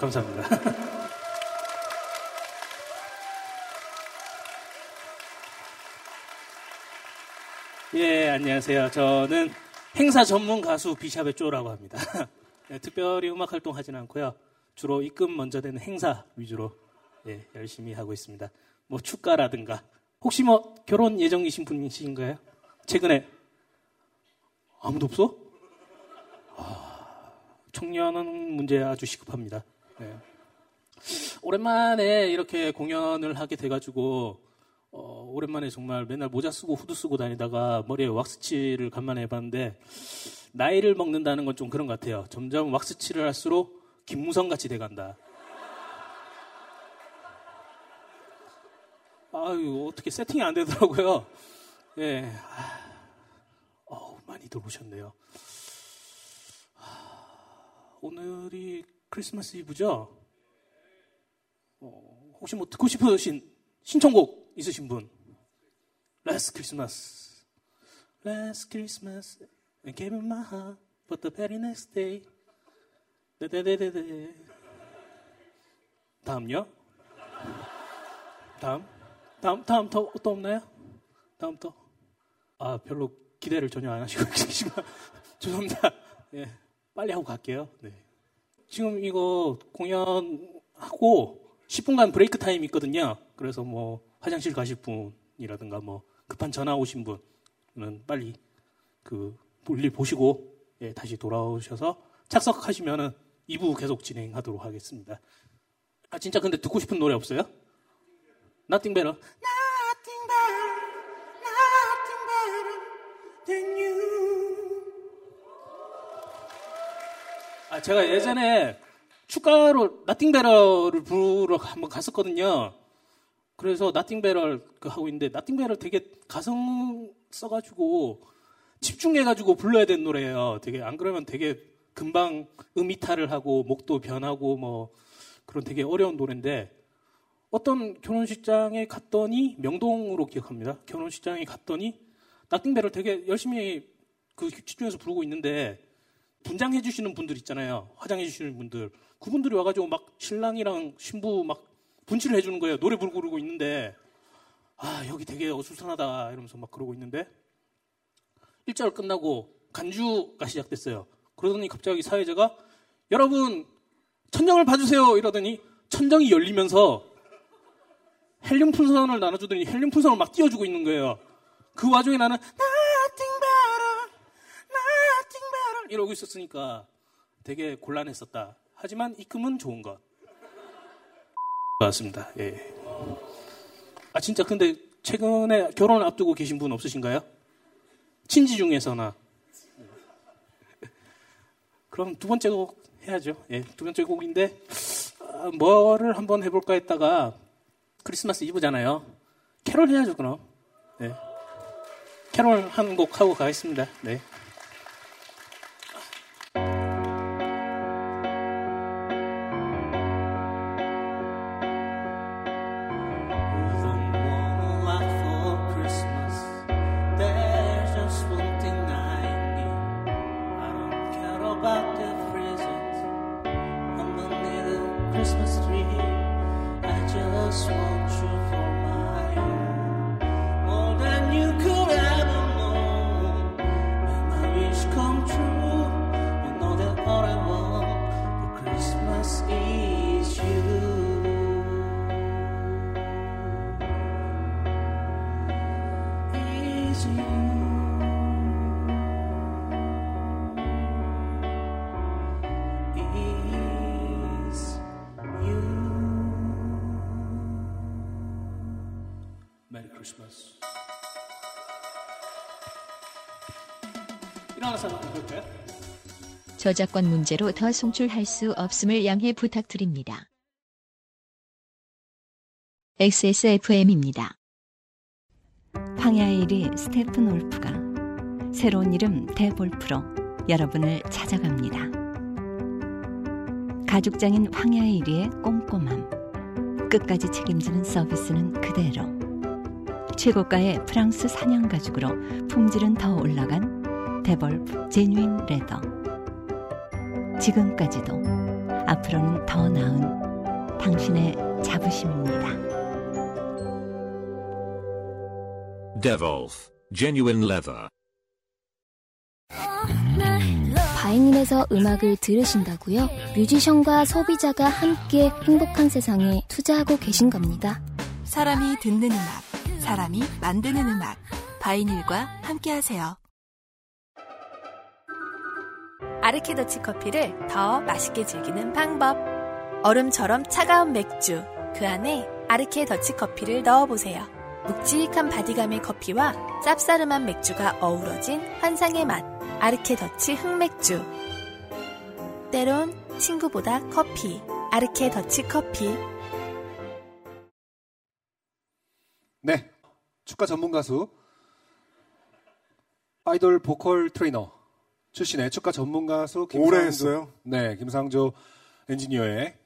감사합니다. 예, 안녕하세요. 저는 행사 전문 가수 비샵의 쪼라고 합니다. 네, 특별히 음악 활동하지는 않고요. 주로 입금 먼저 되는 행사 위주로 예, 열심히 하고 있습니다. 뭐 축가라든가 혹시 뭐 결혼 예정이신 분이신가요? 최근에 아무도 없어? 아, 청년은 문제 아주 시급합니다. 네. 오랜만에 이렇게 공연을 하게 돼가지고 어, 오랜만에 정말 맨날 모자 쓰고 후드 쓰고 다니다가 머리에 왁스칠을 간만에 해봤는데 나이를 먹는다는 건 좀 그런 것 같아요. 점점 왁스칠을 할수록 김무성 같이 돼간다. 아유 어떻게 세팅이 안 되더라고요. 예, 어 많이 들어오셨네요. 오늘이 크리스마스 이브죠? 어, 혹시 뭐 듣고 싶으신 신청곡 있으신 분? Last Christmas. Last Christmas. I gave my heart, but the very next day. 네네네네. 다음요? 다음? 다음, 다음 더, 또 없나요? 다음 또? 아, 별로 기대를 전혀 안 하시고 계시지만, 죄송합니다. 네, 빨리 하고 갈게요. 네. 지금 이거 공연하고 10분간 브레이크 타임 있거든요. 그래서 뭐 화장실 가실 분이라든가 뭐 급한 전화 오신 분은 빨리 그 볼일 보시고 예, 다시 돌아오셔서 착석하시면은 2부 계속 진행하도록 하겠습니다. 아 진짜 근데 듣고 싶은 노래 없어요? Nothing better.
Nothing better, nothing better than you.
아 제가 예전에 축가로 Nothing better를 부르러 한번 갔었거든요. 그래서 Nothing better 그 하고 있는데 Nothing better 되게 가성 써가지고 집중해가지고 불러야 되는 노래예요. 되게 안 그러면 되게 금방 음이탈을 하고 목도 변하고 뭐 그런 되게 어려운 노래인데 어떤 결혼식장에 갔더니 명동으로 기억합니다. 결혼식장에 갔더니 낙띵배를 되게 열심히 그 집중해서 부르고 있는데 분장해 주시는 분들 있잖아요. 화장해 주시는 분들. 그분들이 와가지고 막 신랑이랑 신부 막 분칠을 해주는 거예요. 노래 부르고 있는데 아 여기 되게 어수선하다 이러면서 막 그러고 있는데 1절 끝나고 간주가 시작됐어요. 그러더니 갑자기 사회자가 여러분 천정을 봐주세요 이러더니 천정이 열리면서 헬륨 풍선을 나눠주더니 헬륨 풍선을 막 띄워주고 있는 거예요. 그 와중에 나는
Nothing better, nothing better.
이러고 있었으니까 되게 곤란했었다. 하지만 입금은 좋은 것. 맞습니다. 예. 아 진짜 근데 최근에 결혼을 앞두고 계신 분 없으신가요? 친지 중에서나. 그럼 두 번째 곡 해야죠. 예, 두 번째 곡인데 아, 뭐를 한번 해볼까 했다가 크리스마스 이브잖아요. 캐롤 해야죠 그럼. 네. 캐롤 한 곡 하고 가겠습니다. 네. Christmas. 일어나서 한번 볼까요?
저작권 문제로 더 송출할 수 없음을 양해 부탁드립니다. XSFM입니다.
황야의 1위 스테픈 올프가 새로운 이름 대볼프로 여러분을 찾아갑니다. 가죽장인 황야의 1위의 꼼꼼함, 끝까지 책임지는 서비스는 그대로. 최고가의 프랑스 사냥 가죽으로 품질은 더 올라간 데볼프 제뉴인 레더. 지금까지도 앞으로는 더 나은 당신의 자부심입니다.
Devolf Genuine Leather.
바이닐에서 음악을 들으신다고요? 뮤지션과 소비자가 함께 행복한 세상에 투자하고 계신 겁니다.
사람이 듣는 음악, 사람이 만드는 음악. 바이닐과 함께하세요. 아르케 더치 커피를 더 맛있게 즐기는 방법. 얼음처럼 차가운 맥주. 그 안에 아르케 더치 커피를 넣어보세요. 묵직한 바디감의 커피와 쌉싸름한 맥주가 어우러진 환상의 맛. 아르케 더치 흑맥주. 때론 친구보다 커피. 아르케 더치 커피.
네. 축가 전문 가수 아이돌 보컬 트레이너 출신의 축가 전문 가수 김상조,
오래 했어요?
네, 김상조 엔지니어의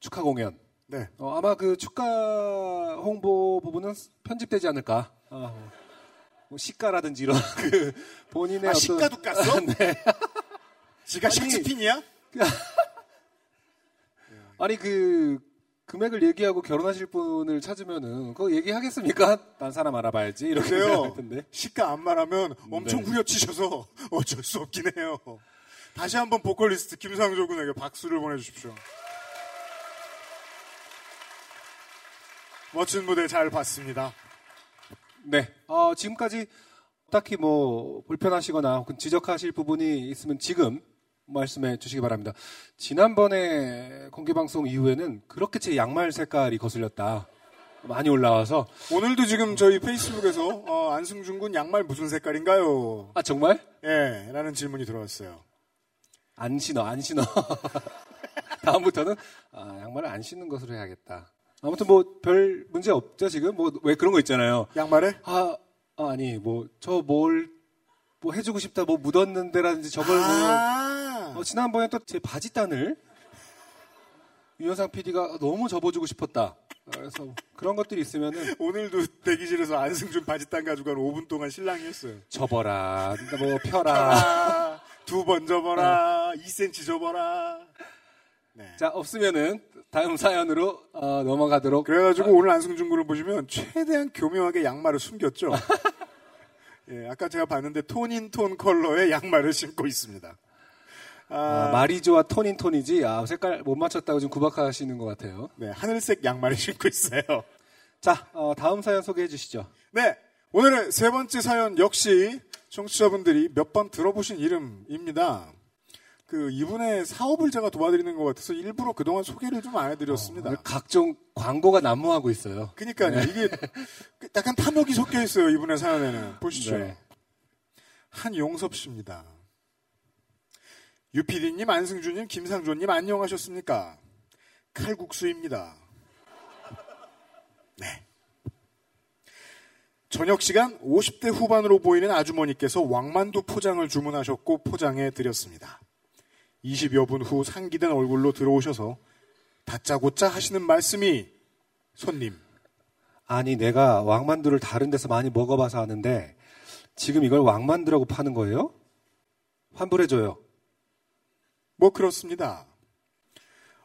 축하 공연.
네.
어, 아마 그 축가 홍보 부분은 편집되지 않을까. 어, 뭐 시가라든지 이런 그 본인의
아,
어떤
시가도 깠어?
네.
지가 샥스핀이야?
아니 그 금액을 얘기하고 결혼하실 분을 찾으면은 그거 얘기하겠습니까? 딴 사람 알아봐야지 이렇게. 생각할 텐데.
시가 안 말하면 엄청
네.
후려치셔서 어쩔 수 없긴 해요. 다시 한번 보컬리스트 김상조 군에게 박수를 보내주십시오. 멋진 무대 잘 봤습니다.
네. 어, 지금까지 딱히 뭐 불편하시거나 혹은 지적하실 부분이 있으면 지금 말씀해 주시기 바랍니다. 지난번에 공개 방송 이후에는 그렇게 제 양말 색깔이 거슬렸다. 많이 올라와서
오늘도 지금 저희 페이스북에서 어, 안승준 군 양말 무슨 색깔인가요?
아 정말?
예, 라는 질문이 들어왔어요.
안 신어, 안 신어. 다음부터는 아, 양말을 안 신는 것으로 해야겠다. 아무튼 뭐 별 문제 없죠 지금 뭐 왜 그런 거 있잖아요.
양말에?
아, 아, 아니 뭐 저 뭘뭐 해주고 싶다 뭐 묻었는데라든지 저걸
아.
뭐 어, 지난번에 또 제 바지 단을 유현상 PD가 너무 접어주고 싶었다. 그래서 그런 것들이 있으면은
오늘도 대기실에서 안승준 바지단 가지고 한 5분 동안 실랑이 했어요.
접어라, 뭐 펴라.
두 번 접어라, 2cm 접어라.
자 없으면은 다음 사연으로 어, 넘어가도록.
그래가지고 오늘 안승준 군을 보시면 최대한 교묘하게 양말을 숨겼죠. 예, 아까 제가 봤는데 톤인 톤 컬러의 양말을 신고 있습니다.
아, 마리조와 톤인 톤이지. 아, 색깔 못 맞췄다고 지금 구박하시는 것 같아요.
네, 하늘색 양말을 신고 있어요.
자, 어, 다음 사연 소개해 주시죠.
네, 오늘의 세 번째 사연 역시 청취자분들이 몇 번 들어보신 이름입니다. 그 이분의 사업을 제가 도와드리는 것 같아서 일부러 그동안 소개를 좀 안 해드렸습니다.
오늘 각종 광고가 난무하고 있어요.
그러니까요.
네.
이게 약간 탐욕이 섞여 있어요. 이분의 사연에는 보시죠.
네.
한용섭 씨입니다. 유피디님, 안승준님, 김상조님 안녕하셨습니까? 칼국수입니다. 네. 저녁 시간 50대 후반으로 보이는 아주머니께서 왕만두 포장을 주문하셨고 포장해 드렸습니다. 20여 분 후 상기된 얼굴로 들어오셔서 다짜고짜 하시는 말씀이 손님
아니, 내가 왕만두를 다른 데서 많이 먹어봐서 아는데 지금 이걸 왕만두라고 파는 거예요? 환불해줘요.
뭐 그렇습니다.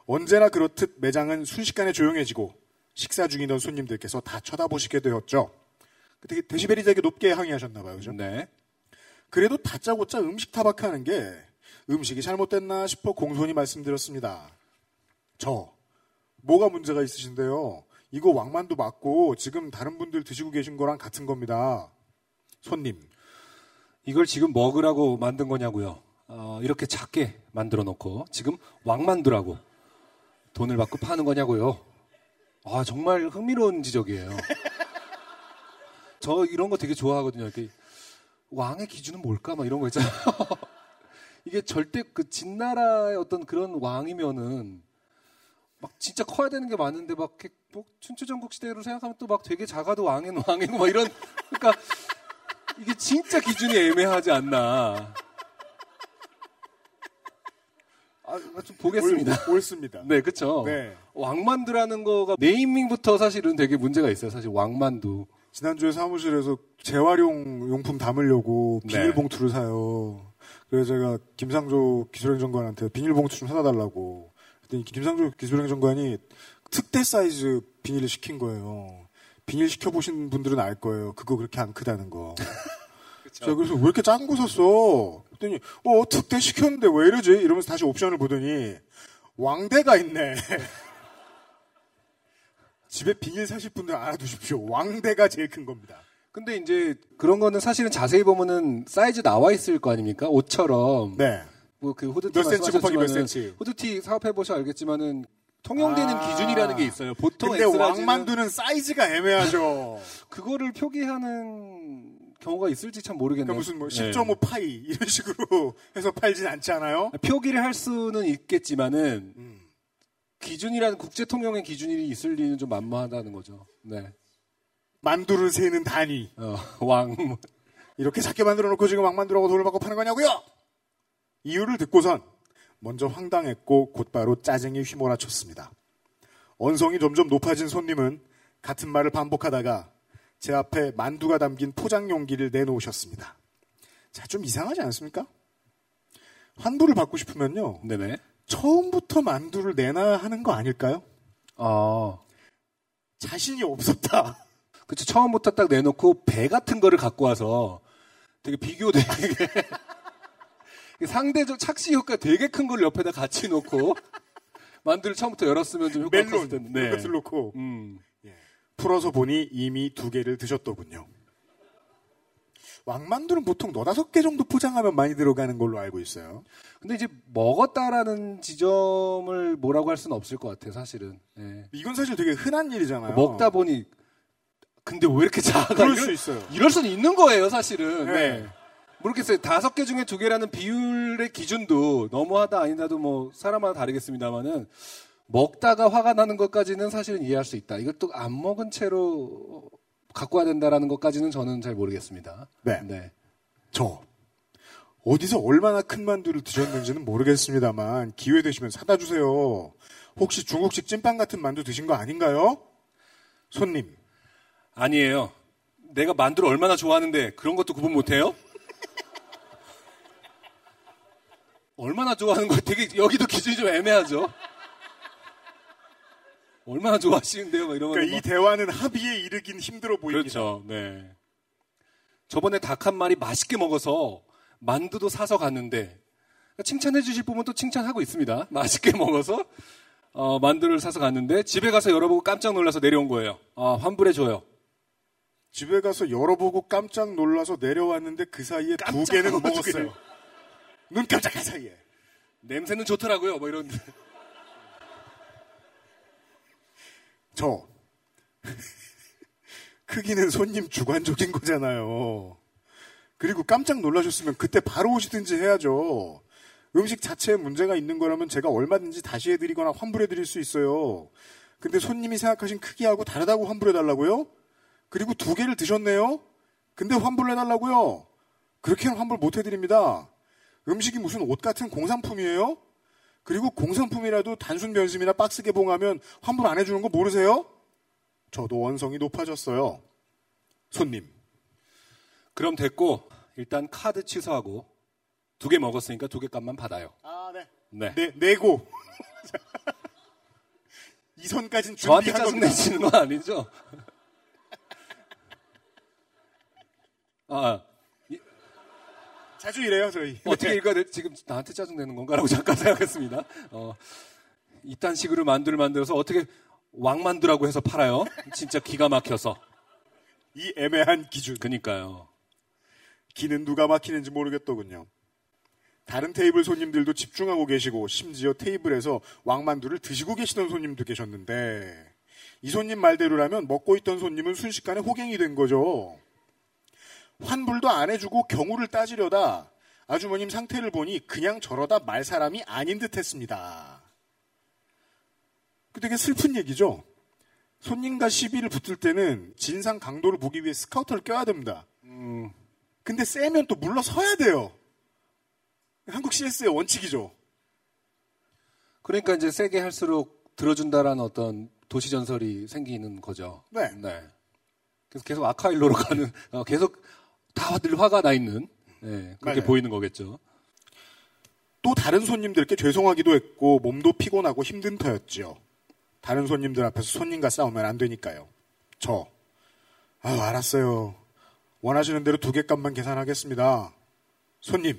언제나 그렇듯 매장은 순식간에 조용해지고 식사 중이던 손님들께서 다 쳐다보시게 되었죠. 되게 데시벨이 되게 높게 항의하셨나 봐요. 그죠?
네.
그래도 다짜고짜 음식 타박하는 게 음식이 잘못됐나 싶어 공손히 말씀드렸습니다. 저 뭐가 문제가 있으신데요? 이거 왕만두 맞고 지금 다른 분들 드시고 계신 거랑 같은 겁니다. 손님.
이걸 지금 먹으라고 만든 거냐고요. 어, 이렇게 작게 만들어 놓고 지금 왕만두라고 돈을 받고 파는 거냐고요. 아 정말 흥미로운 지적이에요. 저 이런 거 되게 좋아하거든요. 이렇게 왕의 기준은 뭘까? 막 이런 거 있잖아요. 이게 절대 그 진나라의 어떤 그런 왕이면은 막 진짜 커야 되는 게 많은데 막 이렇게 뭐 춘추전국 시대로 생각하면 또 막 되게 작아도 왕은 왕이고 막 이런 그러니까 이게 진짜 기준이 애매하지 않나. 아, 좀 보겠습니다.
옳, 옳습니다.
네, 그쵸.
네.
왕만두라는 거가 네이밍부터 사실은 되게 문제가 있어요. 사실 왕만두.
지난주에 사무실에서 재활용 용품 담으려고
네.
비닐봉투를 사요. 그래서 제가 김상조 기술행정관한테 비닐봉투 좀 사다 달라고. 그랬더니 김상조 기술행정관이 특대 사이즈 비닐을 시킨 거예요. 비닐 시켜보신 분들은 알 거예요. 그거 그렇게 안 크다는 거. 제가 그래서 왜 이렇게 작은 거 샀어? 그랬더니 어 특대 시켰는데 왜 이러지? 이러면서 다시 옵션을 보더니 왕대가 있네. 집에 비닐 사실 분들 알아두십시오. 왕대가 제일 큰 겁니다.
근데 이제 그런 거는 사실은 자세히 보면은 사이즈 나와 있을 거 아닙니까? 옷처럼.
네.
뭐 그 후드티
몇 센치 곱하기 몇 센치.
후드티 사업해 보셔 알겠지만은 통용되는
아.
기준이라는 게 있어요. 보통
근데 왕만두는 사이즈가 애매하죠.
그거를 표기하는 경우가 있을지 참 모르겠네요.
그러니까 무슨 뭐
네.
10.5 파이 이런 식으로 해서 팔진 않지 않아요?
표기를 할 수는 있겠지만은
음.
기준이라는 국제 통용의 기준이 있을 리는 좀 만무하다는 거죠. 네.
만두를 세는 단위.
어, 왕.
이렇게 작게 만들어 놓고 지금 왕만두라고 돈을 받고 파는 거냐고요? 이유를 듣고선 먼저 황당했고 곧바로 짜증이 휘몰아쳤습니다. 언성이 점점 높아진 손님은 같은 말을 반복하다가 제 앞에 만두가 담긴 포장 용기를 내놓으셨습니다. 자, 좀 이상하지 않습니까? 환불을 받고 싶으면요.
네네.
처음부터 만두를 내놔야 하는 거 아닐까요?
아.
자신이 없었다.
그쵸. 처음부터 딱 내놓고 배 같은 거를 갖고 와서 되게 비교되게 상대적 착시 효과 되게 큰 걸 옆에다 같이 놓고 만두를 처음부터 열었으면 좀 효과가 컸을
멜론
텐데.
이런 것을 놓고
음.
풀어서 보니 이미 두 개를 드셨더군요. 왕만두는 보통 너다섯 개 정도 포장하면 많이 들어가는 걸로 알고 있어요.
근데 이제 먹었다라는 지점을 뭐라고 할 수는 없을 것 같아요, 사실은. 예.
이건 사실 되게 흔한 일이잖아요.
먹다 보니 근데 왜 이렇게 작아?
그럴
이럴-
수 있어요.
이럴 수는 있는 거예요, 사실은.
네.
네. 모르겠어요. 다섯 개 중에 두 개라는 비율의 기준도 너무하다 아니다도 뭐 사람마다 다르겠습니다만은 먹다가 화가 나는 것까지는 사실은 이해할 수 있다. 이걸 또 안 먹은 채로 갖고 와야 된다라는 것까지는 저는 잘 모르겠습니다.
네. 저 어디서 얼마나 큰 만두를 드셨는지는 모르겠습니다만 기회 되시면 사다 주세요. 혹시 중국식 찐빵 같은 만두 드신 거 아닌가요? 손님.
아니에요. 내가 만두를 얼마나 좋아하는데 그런 것도 구분 못해요? 얼마나 좋아하는 거 되게 여기도 기준이 좀 애매하죠. 얼마나 좋아하시는데요? 막 이러면
그러니까 이 대화는 합의에 이르긴 힘들어 보입니다.
그렇죠. 네. 저번에 닭 한 마리 맛있게 먹어서 만두도 사서 갔는데 칭찬해 주실 분은 또 칭찬하고 있습니다. 맛있게 먹어서 어, 만두를 사서 갔는데 집에 가서 열어보고 깜짝 놀라서 내려온 거예요. 아, 환불해 줘요.
집에 가서 열어보고 깜짝 놀라서 내려왔는데 그 사이에 두 개는 먹었어요. 눈 깜짝할 사이에.
냄새는 좋더라고요. 뭐 이런.
저 크기는 손님 주관적인 거잖아요. 그리고 깜짝 놀라셨으면 그때 바로 오시든지 해야죠. 음식 자체에 문제가 있는 거라면 제가 얼마든지 다시 해드리거나 환불해드릴 수 있어요. 근데 손님이 생각하신 크기하고 다르다고 환불해달라고요? 그리고 두 개를 드셨네요? 근데 환불해달라고요? 그렇게는 환불 못해드립니다. 음식이 무슨 옷 같은 공산품이에요? 그리고 공산품이라도 단순 변심이나 박스 개봉하면 환불 안 해주는 거 모르세요? 저도 원성이 높아졌어요. 손님.
그럼 됐고 일단 카드 취소하고 두 개 먹었으니까 두 개 값만 받아요.
아, 네.
네.
네, 내고. 이 선까진
저한테
준비한
짜증. 내시는 건 아니죠? 아,
자주 이래요, 저희.
어떻게
네.
읽어야 돼? 지금 나한테 짜증 내는 건가라고 잠깐 생각했습니다. 어, 이딴 식으로 만두를 만들어서 어떻게 왕만두라고 해서 팔아요? 진짜 기가 막혀서.
이 애매한 기준.
그니까요.
기는 누가 막히는지 모르겠더군요. 다른 테이블 손님들도 집중하고 계시고 심지어 테이블에서 왕만두를 드시고 계시던 손님도 계셨는데 이 손님 말대로라면 먹고 있던 손님은 순식간에 호갱이 된 거죠. 환불도 안 해주고 경우를 따지려다 아주머님 상태를 보니 그냥 저러다 말 사람이 아닌 듯 했습니다. 그 되게 슬픈 얘기죠. 손님과 시비를 붙을 때는 진상 강도를 보기 위해 스카우터를 껴야 됩니다.
음,
근데 세면 또 물러서야 돼요. 한국 CS의 원칙이죠.
그러니까 이제 세게 할수록 들어준다라는 어떤 도시 전설이 생기는 거죠.
네.
그래서 계속 아카일로로 가는, 어, 계속 다들 화가 나 있는, 네, 그렇게
맞아요.
보이는 거겠죠.
또 다른 손님들께 죄송하기도 했고 몸도 피곤하고 힘든 터였지요. 다른 손님들 앞에서 손님과 싸우면 안 되니까요. 저, 아 알았어요. 원하시는 대로 두 개 값만 계산하겠습니다. 손님,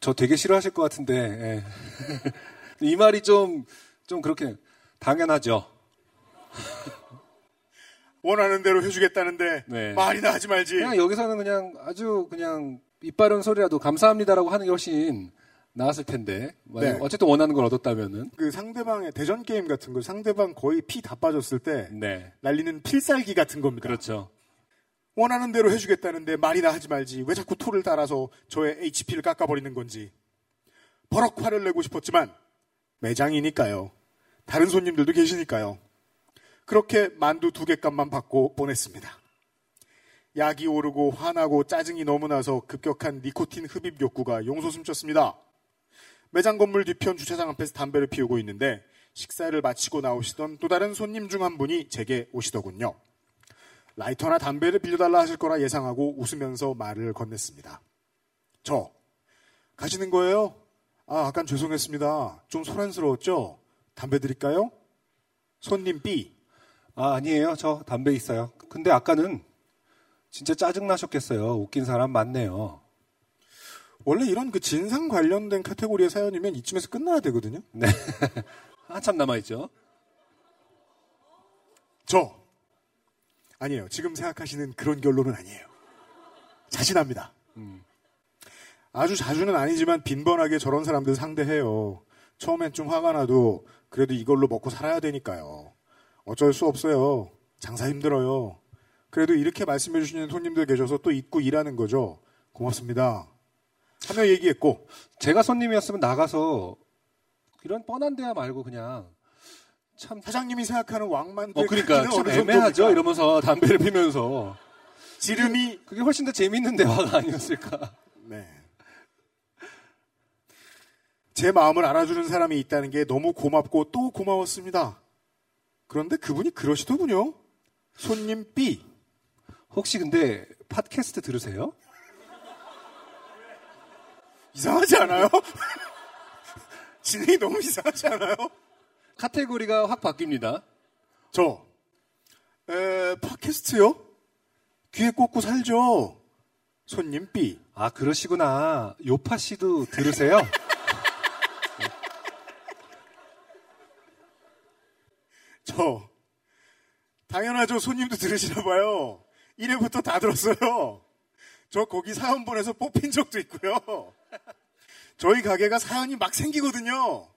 저 되게 싫어하실 것 같은데, 예. 이 말이 좀, 좀 그렇게, 당연하죠.
원하는 대로 해주겠다는데
네.
말이나 하지 말지.
그냥 여기서는 그냥 아주 그냥 입 바른 소리라도 감사합니다라고 하는 게 훨씬 나았을 텐데.
네.
어쨌든 원하는 걸 얻었다면은.
그 상대방의 대전 게임 같은 거 상대방 거의 피 다 빠졌을 때
네.
날리는 필살기 같은 겁니다.
그렇죠.
원하는 대로 해주겠다는데 말이나 하지 말지 왜 자꾸 토를 따라서 저의 HP를 깎아버리는 건지 버럭 화를 내고 싶었지만 매장이니까요. 다른 손님들도 계시니까요. 그렇게 만두 두 개 값만 받고 보냈습니다. 약이 오르고 화나고 짜증이 너무 나서 급격한 니코틴 흡입 욕구가 용솟 숨쳤습니다. 매장 건물 뒤편 주차장 앞에서 담배를 피우고 있는데 식사를 마치고 나오시던 또 다른 손님 중 한 분이 제게 오시더군요. 라이터나 담배를 빌려달라 하실 거라 예상하고 웃으면서 말을 건넸습니다. 저, 가시는 거예요? 아, 약간 죄송했습니다. 좀 소란스러웠죠? 담배 드릴까요? 손님 B.
아, 아니에요. 저 담배 있어요. 근데 아까는 진짜 짜증나셨겠어요. 웃긴 사람 많네요.
원래 이런 그 진상 관련된 카테고리의 사연이면 이쯤에서 끝나야 되거든요.
네. 한참 남아있죠.
저. 아니에요. 지금 생각하시는 그런 결론은 아니에요. 자신합니다. 아주 자주는 아니지만 빈번하게 저런 사람들 상대해요. 처음엔 좀 화가 나도 그래도 이걸로 먹고 살아야 되니까요. 어쩔 수 없어요. 장사 힘들어요. 그래도 이렇게 말씀해 주시는 손님들 계셔서 또 잊고 일하는 거죠. 고맙습니다. 하며 얘기했고
제가 손님이었으면 나가서 이런 뻔한 데야 말고 그냥 참
사장님이 생각하는 왕만두
어 그러니까 참 애매하죠 이러면서 담배를 피면서
지름이
그게 훨씬 더 재밌는 대화가 아니었을까.
네. 제 마음을 알아주는 사람이 있다는 게 너무 고맙고 또 고마웠습니다. 그런데 그분이 그러시더군요. 손님 B.
혹시 근데 팟캐스트 들으세요?
이상하지 않아요? 진행이 너무 이상하지 않아요?
카테고리가 확 바뀝니다.
저, 에, 팟캐스트요? 귀에 꽂고 살죠? 손님 B.
아, 그러시구나. 요파 씨도 들으세요?
저, 당연하죠. 손님도 들으시나 봐요. 1회부터 다 들었어요. 저 거기 사연 보내서 뽑힌 적도 있고요. 저희 가게가 사연이 막 생기거든요.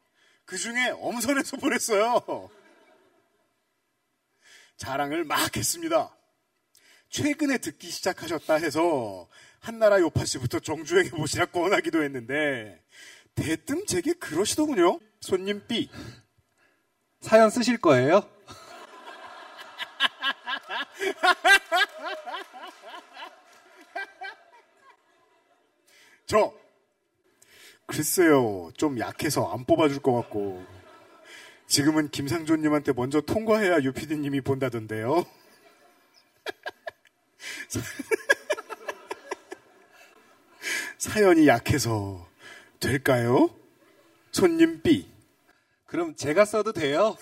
그 중에 엄선해서 보냈어요. 자랑을 막 했습니다. 최근에 듣기 시작하셨다 해서 한나라 요파 씨부터 정주행해 보시라 권하기도 했는데 대뜸 제게 그러시더군요. 손님 B.
사연 쓰실 거예요?
저 글쎄요 좀 약해서 안 뽑아줄 것 같고 지금은 김상조님한테 먼저 통과해야 유피디님이 본다던데요. 사연이 약해서 될까요? 손님 B.
그럼 제가 써도 돼요?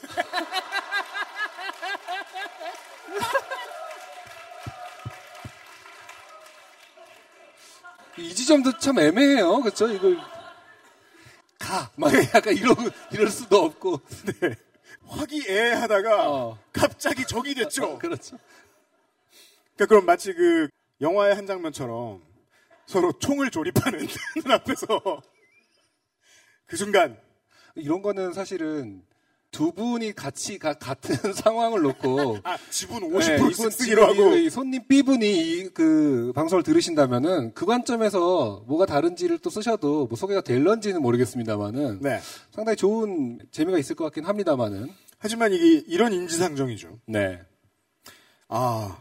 이 지점도 참 애매해요. 그렇죠? 이걸 가. 막 약간 이러 이럴 수도 없고.
네. 화기애애하다가 갑자기 적이 됐죠.
그렇죠.
그러니까 그럼 마치 그 영화의 한 장면처럼 서로 총을 조립하는 눈앞에서 그 순간
이런 거는 사실은 두 분이 같이 가- 같은 상황을 놓고
아 지분
네,
50%
이분
쓰기로 하고
이 손님 B분이 이 그 방송을 들으신다면은 그 관점에서 뭐가 다른지를 또 쓰셔도 뭐 소개가 될런지는 모르겠습니다만은
네.
상당히 좋은 재미가 있을 것 같긴 합니다만은
하지만 이게 이런 인지상정이죠.
네.
아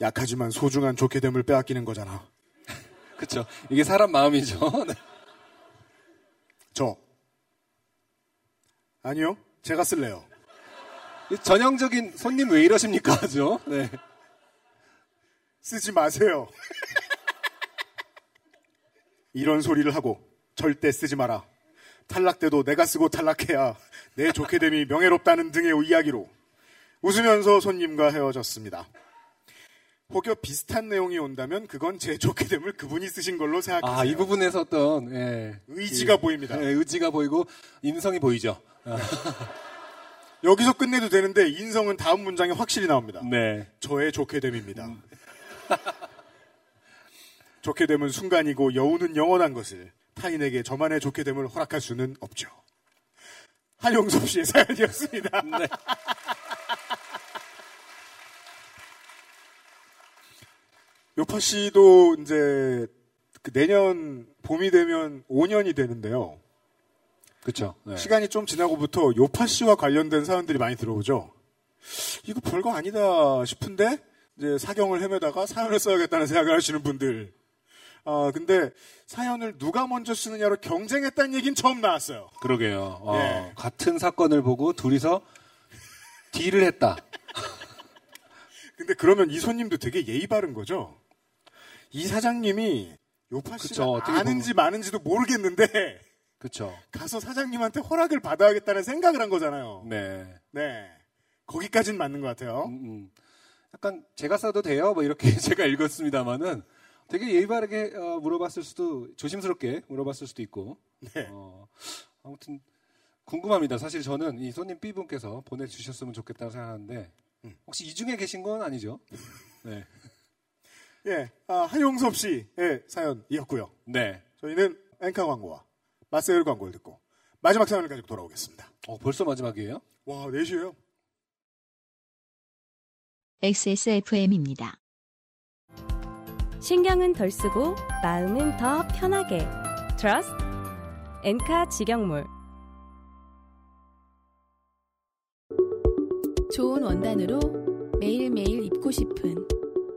약하지만 소중한 좋게 됨을 빼앗기는 거잖아.
그렇죠. 이게 사람 마음이죠. 네.
저 아니요 제가 쓸래요.
이 전형적인 손님 왜 이러십니까, 죠 네.
쓰지 마세요. 이런 소리를 하고 절대 쓰지 마라. 탈락 때도 내가 쓰고 탈락해야 내 좋게 됨이 명예롭다는 등의 이야기로 웃으면서 손님과 헤어졌습니다. 혹여 비슷한 내용이 온다면 그건 제 좋게 됨을 그분이 쓰신 걸로 생각하세요.
아, 이 부분에서 어떤 예,
의지가
이-
보입니다.
예, 의지가 보이고 인성이 보이죠. 아,
여기서 끝내도 되는데 인성은 다음 문장에 확실히 나옵니다.
네.
저의 좋게 됨입니다. 좋게 됨은 순간이고 여우는 영원한 것을 타인에게 저만의 좋게 됨을 허락할 수는 없죠. 한용섭 씨의 사연이었습니다. 요파 씨도 이제 그 내년 봄이 되면 5년이 되는데요.
그렇죠.
시간이 좀 지나고부터 요파 씨와 관련된 사연들이 많이 들어오죠. 이거 별거 아니다 싶은데 이제 사경을 헤매다가 사연을 써야겠다는 생각을 하시는 분들. 아 근데 사연을 누가 먼저 쓰느냐로 경쟁했다는 얘기는 처음 나왔어요.
그러게요. 어,
예.
같은 사건을 보고 둘이서 딜을 했다.
근데 그러면 이 손님도 되게 예의 바른 거죠. 이 사장님이 요파 씨가
그쵸,
아는지 마는지도 모르겠는데
그렇죠.
가서 사장님한테 허락을 받아야겠다는 생각을 한 거잖아요.
네.
네. 거기까지는 맞는 것 같아요.
음, 약간 제가 써도 돼요? 뭐 이렇게 제가 읽었습니다만은 되게 예의 바르게 어, 물어봤을 수도 조심스럽게 물어봤을 수도 있고.
네.
어, 아무튼 궁금합니다. 사실 저는 이 손님 B 분께서 보내주셨으면 좋겠다고 생각하는데
음.
혹시 이 중에 계신 건 아니죠? 네.
예, 아, 한용섭 씨의 사연이었고요.
네.
저희는 앵카 광고와 마세일 광고를 듣고 마지막 사연을 가지고 돌아오겠습니다.
어, 벌써 마지막이에요?
와, 4시에요?
XSFM입니다.
신경은 덜 쓰고 마음은 더 편하게. Trust 엔카 직영몰.
좋은 원단으로 매일매일 입고 싶은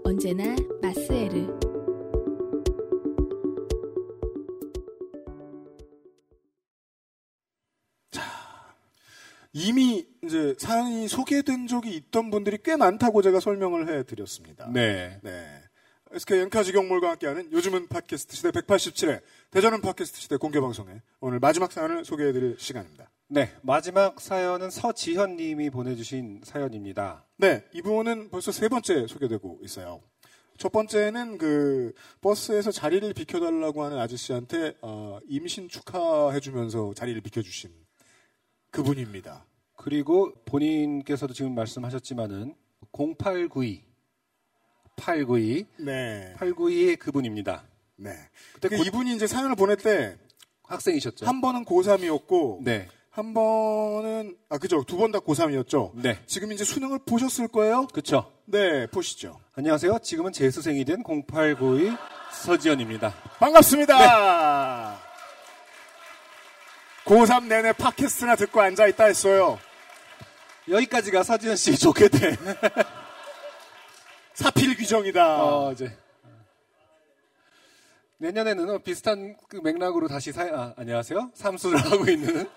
언제나 마스에르.
이미 이제 사연이 소개된 적이 있던 분들이 꽤 많다고 제가 설명을 해드렸습니다.
네.
네. SK 연카 지경몰과 함께하는 요즘은 팟캐스트 시대 187회 대전은 팟캐스트 시대 공개 방송에 오늘 마지막 사연을 소개해드릴 시간입니다.
네. 마지막 사연은 서지현 님이 보내주신 사연입니다.
네, 이분은 벌써 세 번째 소개되고 있어요. 첫 번째는 그 버스에서 자리를 비켜달라고 하는 아저씨한테 어, 임신 축하해주면서 자리를 비켜주신 그분입니다.
그리고 본인께서도 지금 말씀하셨지만은 0892 892
네.
892의 그분입니다.
네.
그때
그
고-
이분이 이제 사연을 보낼 때
학생이셨죠?
한 번은 고3이었고
네.
한 번은 아 그죠 두 번 다 고3이었죠.
네.
지금 이제 수능을 보셨을 거예요.
그렇죠.
네, 보시죠.
안녕하세요. 지금은 재수생이 된 0892 서지현입니다.
반갑습니다. 고3 내내 팟캐스트나 듣고 앉아 있다 했어요.
여기까지가 서지현 씨 좋게 돼.
사필 규정이다.
어, 이제 내년에는 어, 비슷한 그 맥락으로 다시 사, 아, 안녕하세요. 삼수를 하고 있는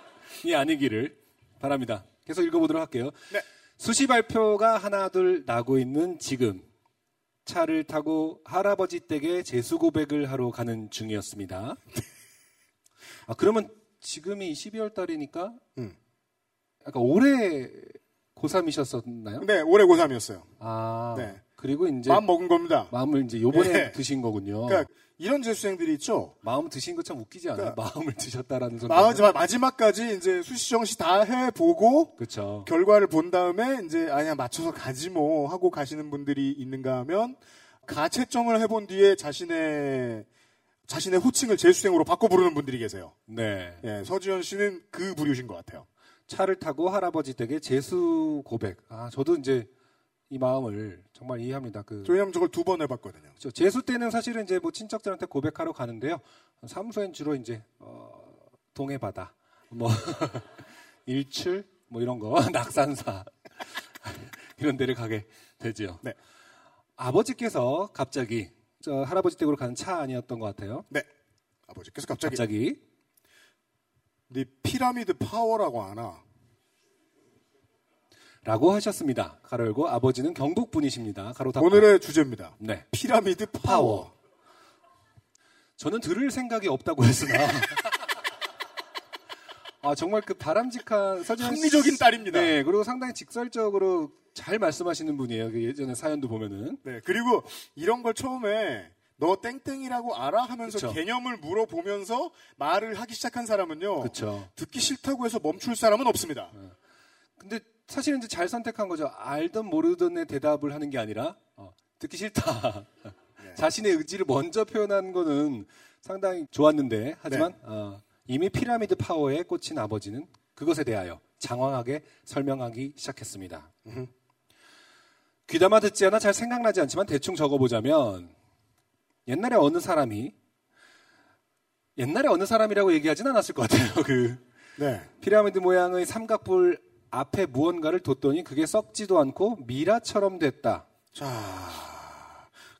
이 아니기를 바랍니다. 계속 읽어보도록 할게요.
네.
수시 발표가 하나둘 나고 있는 지금 차를 타고 할아버지 댁에 재수 고백을 하러 가는 중이었습니다. 아 그러면 지금이 12월 달이니까
음.
약간 올해 고3이셨었나요?
네, 올해 고3이었어요.
아
네.
그리고 이제
마음 먹은 겁니다.
마음을 이제 요번에
네.
드신 거군요.
그러니까 이런 재수생들이 있죠.
마음 드신 거 참 웃기지 않아요?
그러니까
마음을 드셨다라는 소리.
마지막, 마지막까지 이제 수시 정시 다 해 보고
그렇죠.
결과를 본 다음에 이제 아니야 맞춰서 가지 뭐 하고 가시는 분들이 있는가 하면 가채점을 해본 뒤에 자신의 자신의 호칭을 재수생으로 바꿔 부르는 분들이 계세요.
네.
예, 서지현 씨는 그 부류신 것 같아요.
차를 타고 할아버지 댁에 재수 고백. 아 저도 이제 이 마음을 정말 이해합니다. 그
왜냐면 저걸 두 번 해봤거든요.
그렇죠. 재수 때는 사실은 이제 뭐 친척들한테 고백하러 가는데요. 사무소엔 주로 이제 어, 동해바다, 뭐 일출, 뭐 이런 거, 낙산사 이런 데를 가게 되죠.
네.
아버지께서 갑자기 저 할아버지 댁으로 가는 차 아니었던 것 같아요.
네. 아버지께서 갑자기,
갑자기
네 피라미드 파워라고 하나?
라고 하셨습니다. 가로 열고 아버지는 경북 분이십니다. 가로 닫고.
오늘의 주제입니다.
네.
피라미드 파워.
파워. 저는 들을 생각이 없다고 했으나 아 정말 그 바람직한 씨-
합리적인 딸입니다.
네, 그리고 상당히 직설적으로 잘 말씀하시는 분이에요. 그 예전에 사연도 보면은
네. 그리고 이런 걸 처음에 너 땡땡이라고 알아 하면서
그쵸.
개념을 물어보면서 말을 하기 시작한 사람은요.
그렇죠.
듣기 싫다고 해서 멈출 사람은 없습니다.
근데 사실은 이제 잘 선택한 거죠. 알던 모르던의 대답을 하는 게 아니라 어, 듣기 싫다.
네.
자신의 의지를 먼저 표현한 거는 상당히 좋았는데 하지만
네.
어, 이미 피라미드 파워에 꽂힌 아버지는 그것에 대하여 장황하게 설명하기 시작했습니다. 귀담아 듣지 않아 잘 생각나지 않지만 대충 적어보자면 옛날에 어느 사람이 옛날에 어느 사람이라고 얘기하진 않았을 것 같아요. 그
네.
피라미드 모양의 삼각뿔 앞에 무언가를 뒀더니 그게 썩지도 않고 미라처럼 됐다.
자,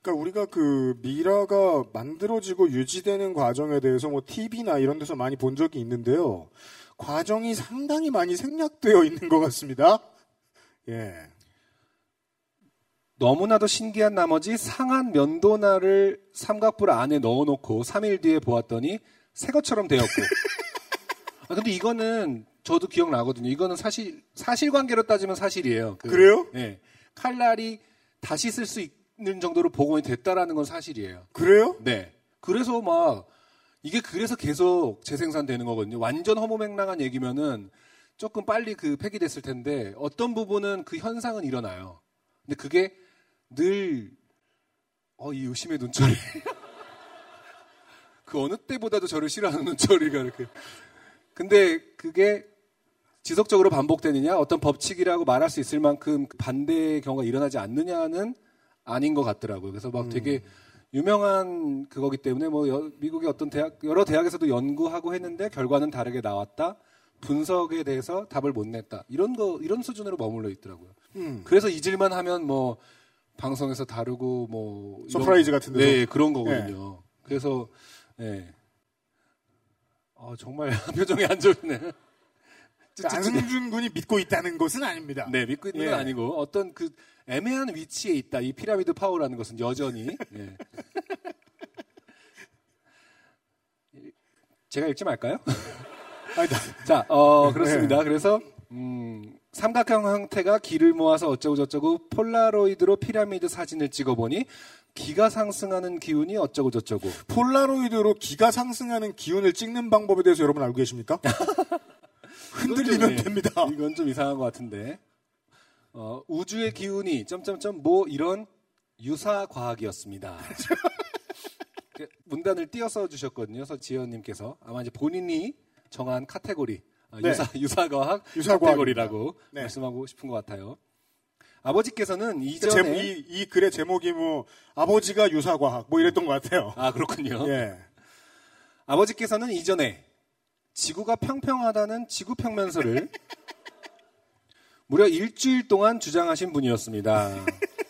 그러니까 우리가 그 미라가 만들어지고 유지되는 과정에 대해서 뭐 TV나 이런 데서 많이 본 적이 있는데요. 과정이 상당히 많이 생략되어 있는 것 같습니다. 예.
너무나도 신기한 나머지 상한 면도날을 삼각뿔 안에 넣어놓고 3일 뒤에 보았더니 새 것처럼 되었고. 아, 근데 이거는 저도 기억나거든요. 이거는 사실 사실관계로 따지면 사실이에요. 그,
그래요?
예. 칼날이 다시 쓸 수 있 는 정도로 복원이 됐다라는 건 사실이에요.
그래요?
네. 그래서 막 이게 그래서 계속 재생산되는 거거든요. 완전 허무맹랑한 얘기면은 조금 빨리 그 폐기됐을 텐데 어떤 부분은 그 현상은 일어나요. 근데 그게 늘 어, 이 의심의 눈초리. 그 어느 때보다도 저를 싫어하는 눈초리가 이렇게. 근데 그게 지속적으로 반복되느냐, 어떤 법칙이라고 말할 수 있을 만큼 반대의 경우가 일어나지 않느냐는 아닌 것 같더라고요. 그래서 막 되게 유명한 그거기 때문에 뭐 여- 미국의 어떤 대학, 여러 대학에서도 연구하고 했는데 결과는 다르게 나왔다. 분석에 대해서 답을 못 냈다. 이런 거, 이런 수준으로 머물러 있더라고요.
음.
그래서 잊을만 하면 뭐 방송에서 다루고 뭐
서프라이즈 같은 데서?
네 그런 거거든요. 그래서 네. 어, 정말 표정이 안 좋네.
그러니까 안승준 군이 믿고 있다는 것은 아닙니다.
네 믿고 있는 건
예.
아니고 어떤 그 애매한 위치에 있다 이 피라미드 파워라는 것은 여전히 예. 제가 읽지 말까요? 자, 어, 그렇습니다. 그래서, 음, 삼각형 형태가 기를 모아서 어쩌고 저쩌고 폴라로이드로 피라미드 사진을 찍어보니 기가 상승하는 기운이 어쩌고 저쩌고.
폴라로이드로 기가 상승하는 기운을 찍는 방법에 대해서 여러분 알고 계십니까? 흔들리면
이건 좀, 예,
됩니다.
이건 좀 이상한 것 같은데. 어, 우주의 기운이 점점점 뭐 이런 유사 과학이었습니다. 그 문단을 띄어서 주셨거든요. 서지현님께서 아마 이제 본인이 정한 카테고리 아,
네.
유사 유사과학
유사과학입니다.
카테고리라고
네.
말씀하고 싶은 것 같아요. 아버지께서는
그
이전에
제목- 이, 이 글의 제목이 뭐 아버지가 유사과학 뭐 이랬던 것 같아요.
아 그렇군요.
예.
아버지께서는 이전에 지구가 평평하다는 지구 평면설을 무려 일주일 동안 주장하신 분이었습니다.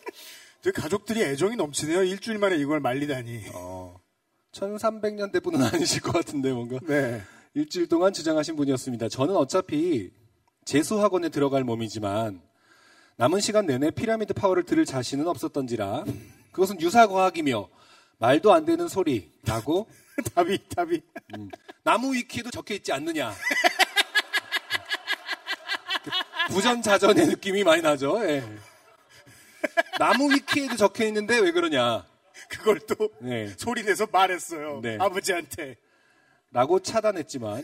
그 가족들이 애정이 넘치네요. 일주일 만에 이걸 말리다니.
어, 1300년대 분은 아니실 것 같은데 뭔가
네.
일주일 동안 주장하신 분이었습니다. 저는 어차피 재수학원에 들어갈 몸이지만 남은 시간 내내 피라미드 파워를 들을 자신은 없었던지라 그것은 유사과학이며 말도 안 되는 소리라고
답이 답이
음, 나무 위키에도 적혀 있지 않느냐. 부전자전의 느낌이 많이 나죠. 예. 나무 위키에도 적혀 있는데 왜 그러냐.
그걸 또
네.
소리 내서 말했어요.
네.
아버지한테.
라고 차단했지만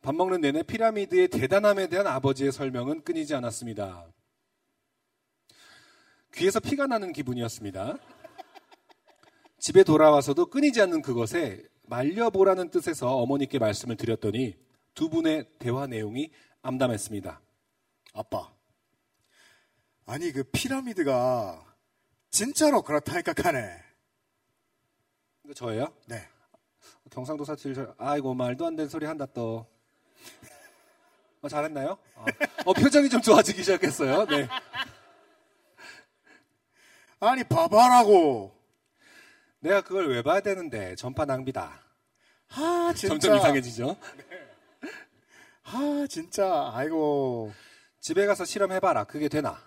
밥 먹는 내내 피라미드의 대단함에 대한 아버지의 설명은 끊이지 않았습니다. 귀에서 피가 나는 기분이었습니다. 집에 돌아와서도 끊이지 않는 그것에 말려보라는 뜻에서 어머니께 말씀을 드렸더니 두 분의 대화 내용이 암담했습니다.
아빠. 아니 그 피라미드가 진짜로 그렇다니까 카네.
이거 저예요?
네.
경상도 사투리 잘- 아이고 말도 안 되는 소리 한다 또. 어, 잘했나요? 어, 어, 표정이 좀 좋아지기 시작했어요. 네.
아니 봐봐라고.
내가 그걸 왜 봐야 되는데 전파 낭비다.
아 진짜.
점점 이상해지죠.
아 진짜. 아이고.
집에 가서 실험해봐라. 그게 되나?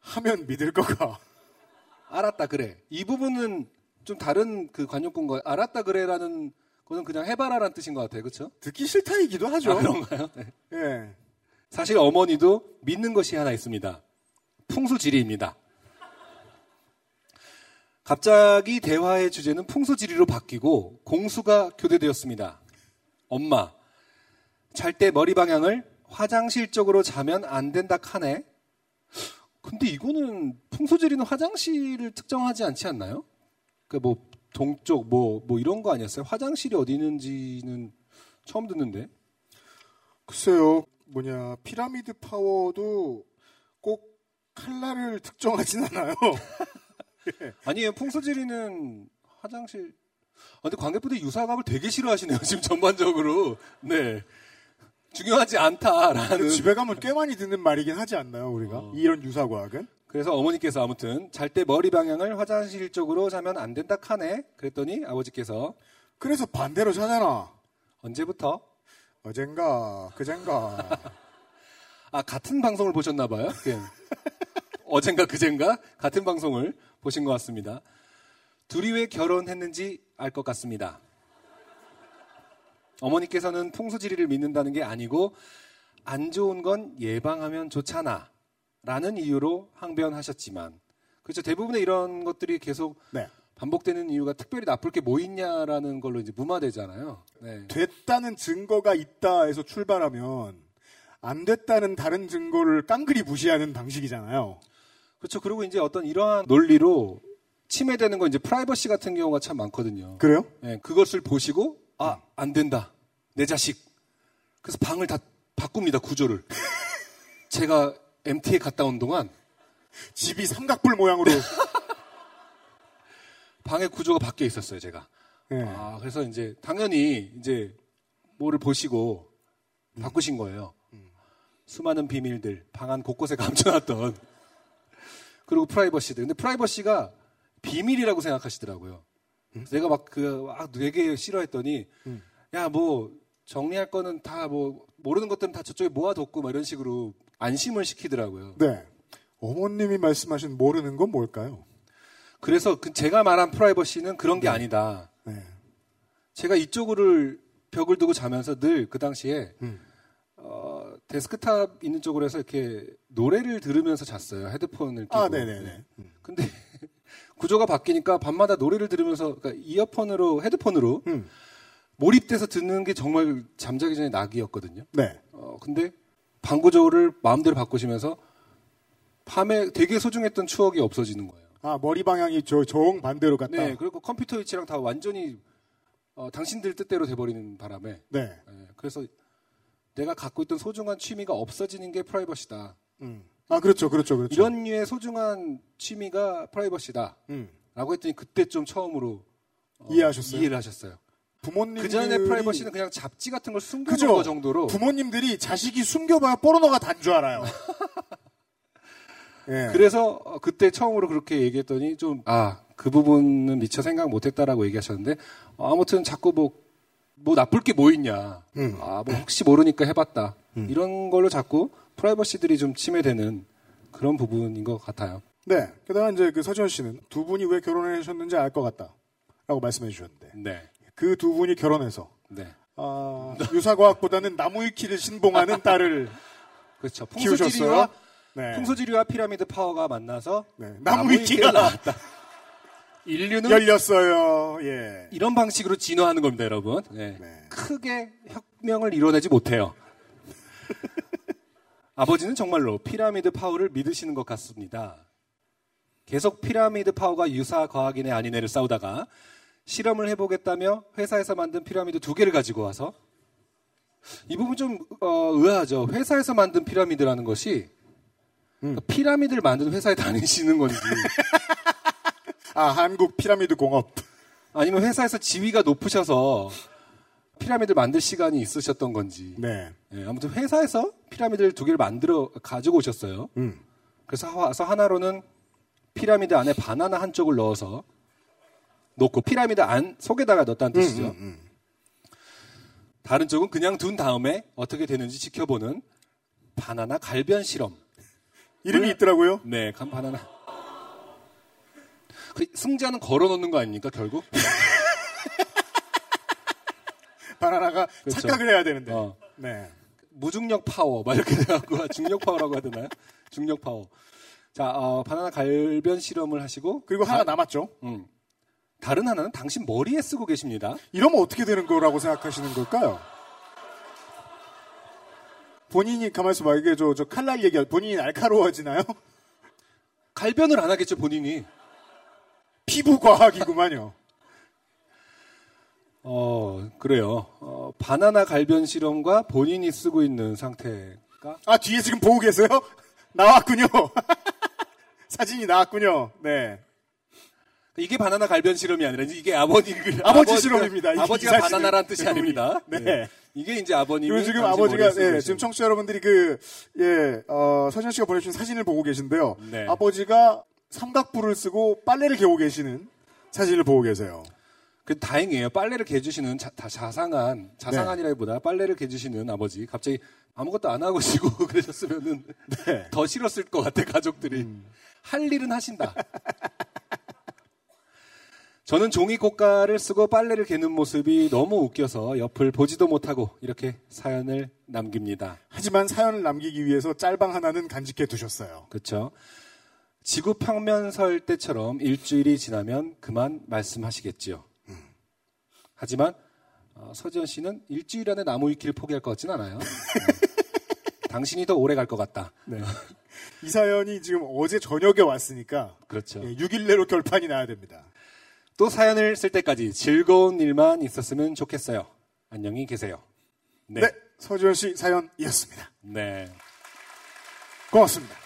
하면 믿을 거가.
알았다 그래. 이 부분은 좀 다른 그 관용구인 알았다 그래라는 거는 그냥 해봐라라는 뜻인 것 같아요. 그렇죠?
듣기 싫다이기도 하죠.
아, 그런가요? 네.
예.
사실 어머니도 믿는 것이 하나 있습니다. 풍수지리입니다. 갑자기 대화의 주제는 풍수지리로 바뀌고 공수가 교대되었습니다. 엄마, 잘 때 머리 방향을 화장실 쪽으로 자면 안 된다 카네. 근데 이거는 풍수지리는 화장실을 특정하지 않지 않나요? 그뭐 동쪽 뭐뭐 이런 거 아니었어요? 화장실이 어디 있는지는 처음 듣는데.
글쎄요. 뭐냐 피라미드 파워도 꼭 칼날을 특정하진 않아요.
아니에요. 풍수지리는 화장실. 아, 근데 관객분들이 유사각을 되게 싫어하시네요. 지금 전반적으로. 네. 중요하지 않다라는.
집에 가면 꽤 많이 듣는 말이긴 하지 않나요, 우리가? 이런 유사 과학은?
그래서 어머니께서 아무튼 잘 때 머리 방향을 화장실 쪽으로 자면 안 된다 카네. 그랬더니 아버지께서
그래서 반대로 자잖아.
언제부터?
어젠가, 그젠가.
아 같은 방송을 보셨나 봐요. 예. 어젠가 그젠가 같은 방송을 보신 것 같습니다. 둘이 왜 결혼했는지 알 것 같습니다. 어머니께서는 풍수지리를 믿는다는 게 아니고 안 좋은 건 예방하면 좋잖아 라는 이유로 항변하셨지만 그렇죠 대부분의 이런 것들이 계속
네.
반복되는 이유가 특별히 나쁠 게 뭐 있냐라는 걸로 이제 무마되잖아요. 네.
됐다는 증거가 있다 해서 출발하면 안 됐다는 다른 증거를 깡그리 무시하는 방식이잖아요.
그렇죠. 그리고 이제 어떤 이러한 논리로 침해되는 건 이제 프라이버시 같은 경우가 참 많거든요.
그래요?
네, 그것을 보시고 아, 안 된다. 내 자식. 그래서 방을 다 바꿉니다. 구조를. 제가 MT에 갔다 온 동안
집이 삼각불 모양으로
방의 구조가 바뀌어 있었어요, 제가.
네.
아, 그래서 이제 당연히 이제 뭐를 보시고 바꾸신 거예요. 수많은 비밀들 방 안 곳곳에 감춰놨던 그리고 프라이버시들. 근데 프라이버시가 비밀이라고 생각하시더라고요. 내가 막 그, 아, 되게 싫어했더니, 야, 뭐, 정리할 거는 다 뭐, 모르는 것들은 다 저쪽에 모아뒀고, 막 이런 식으로 안심을 시키더라고요.
네. 어머님이 말씀하신 모르는 건 뭘까요?
그래서 그 제가 말한 프라이버시는 그런 게 아니다.
네.
제가 이쪽을 벽을 두고 자면서 늘 그 당시에
음.
어, 데스크탑 있는 쪽으로 해서 이렇게 노래를 들으면서 잤어요. 헤드폰을 끼고.
아, 네네네.
네. 근데 구조가 바뀌니까 밤마다 노래를 들으면서 그러니까 이어폰으로 헤드폰으로
음.
몰입돼서 듣는 게 정말 잠자기 전에 낙이었거든요.
네.
어, 근데 방 구조를 마음대로 바꾸시면서 밤에 되게 소중했던 추억이 없어지는 거예요.
아, 머리 방향이 저, 정 반대로 갔다.
네, 그리고 컴퓨터 위치랑 다 완전히 어, 당신들 뜻대로 돼버리는 바람에
네.
예, 그래서 내가 갖고 있던 소중한 취미가 없어지는 게 프라이버시다.
음. 아, 그렇죠, 그렇죠, 그렇죠.
이런 류의 소중한 취미가 프라이버시다.
음.
라고 했더니 그때 좀 처음으로 어,
이해하셨어요?
이해를 하셨어요.
부모님
그 전에 프라이버시는 그냥 잡지 같은 걸 숨겨놓은 정도로
부모님들이 자식이 숨겨봐야 포르노가 단 줄 알아요. 예.
그래서 어, 그때 처음으로 그렇게 얘기했더니 좀 아 그 부분은 미처 생각 못했다라고 얘기하셨는데 어, 아무튼 자꾸 뭐뭐 나쁠 게 뭐 있냐
음.
아 뭐 혹시 모르니까 해봤다 이런 걸로 자꾸 프라이버시들이 좀 침해되는 그런 부분인 것 같아요.
네. 게다가 이제 그 서지원 씨는 두 분이 왜 결혼하셨는지 알 것 같다. 라고 말씀해 주셨는데.
네,
그 두 분이 결혼해서,
네,
아, 유사과학보다는 나무위키를 신봉하는 딸을
그렇죠. 풍수지리와
네.
풍수지리와 피라미드 파워가 만나서
네.
나무위키가 나왔다. 인류는
열렸어요. 예.
이런 방식으로 진화하는 겁니다, 여러분. 네.
네.
크게 혁명을 이뤄내지 못해요. 아버지는 정말로 피라미드 파워를 믿으시는 것 같습니다. 계속 피라미드 파워가 유사 과학이네 아니네를 싸우다가 실험을 해보겠다며 회사에서 만든 피라미드 두 개를 가지고 와서 이 부분 좀 어, 의아하죠. 회사에서 만든 피라미드라는 것이
음.
피라미드를 만든 회사에 다니시는 건지
아, 한국 피라미드 공업.
아니면 회사에서 지위가 높으셔서 피라미드를 만들 시간이 있으셨던 건지.
네.
예, 아무튼 회사에서 피라미드를 두 개를 만들어 가지고 오셨어요.
음.
그래서 와서 하나로는 피라미드 안에 바나나 한쪽을 넣어서 놓고 피라미드 안 속에다가 넣었다는 뜻이죠.
음, 음.
다른 쪽은 그냥 둔 다음에 어떻게 되는지 지켜보는 바나나 갈변 실험.
이름이 있더라고요.
네, 간 바나나. 그 승자는 걸어 놓는 거 아닙니까, 결국?
바나나가
그렇죠.
착각을 해야 되는데.
어.
네.
무중력 파워, 막 이렇게 돼갖고, 중력 파워라고 해야 되나요? 중력 파워. 자, 어, 바나나 갈변 실험을 하시고.
그리고 하나 남았죠.
음. 다른 하나는 당신 머리에 쓰고 계십니다.
이러면 어떻게 되는 거라고 생각하시는 걸까요? 본인이 가만있어 봐. 이게 저, 저 칼날 얘기할, 본인이 날카로워지나요?
갈변을 안 하겠죠, 본인이.
피부 과학이구만요.
어, 그래요. 어, 바나나 갈변 실험과 본인이 쓰고 있는 상태가.
아, 뒤에 지금 보고 계세요? 나왔군요. 사진이 나왔군요. 네.
이게 바나나 갈변 실험이 아니라 이게 아버지
아버지 실험입니다. 이게
아버지가. 바나나란 뜻이 아닙니다.
네.
네. 이게 이제 아버님이
그리고 지금 아버지가 예, 지금 청취자 여러분들이 그 예, 어, 서진 씨가 보내주신 사진을 보고 계신데요.
네.
아버지가 삼각부를 쓰고 빨래를 개고 계시는 사진을 보고 계세요.
그 다행이에요. 빨래를 개주시는 자, 다 자상한 자상한이라기보다 빨래를 개주시는 아버지 갑자기 아무것도 안 하고 쉬고 그러셨으면은
네.
더 싫었을 것 같아 가족들이 할 일은 하신다. 저는 종이 고가를 쓰고 빨래를 개는 모습이 너무 웃겨서 옆을 보지도 못하고 이렇게 사연을 남깁니다.
하지만 사연을 남기기 위해서 짤방 하나는 간직해 두셨어요.
그렇죠. 지구 평면설 때처럼 일주일이 지나면 그만 말씀하시겠지요. 하지만 어, 서지현 씨는 일주일 안에 나무 위키를 포기할 것 같진 않아요. 음. 당신이 더 오래 갈 것 같다.
네. 이 사연이 지금 어제 저녁에 왔으니까
그렇죠.
6일 내로 결판이 나야 됩니다.
또 사연을 쓸 때까지 즐거운 일만 있었으면 좋겠어요. 안녕히 계세요. 네.
네, 서지현 씨 사연이었습니다.
네.
고맙습니다.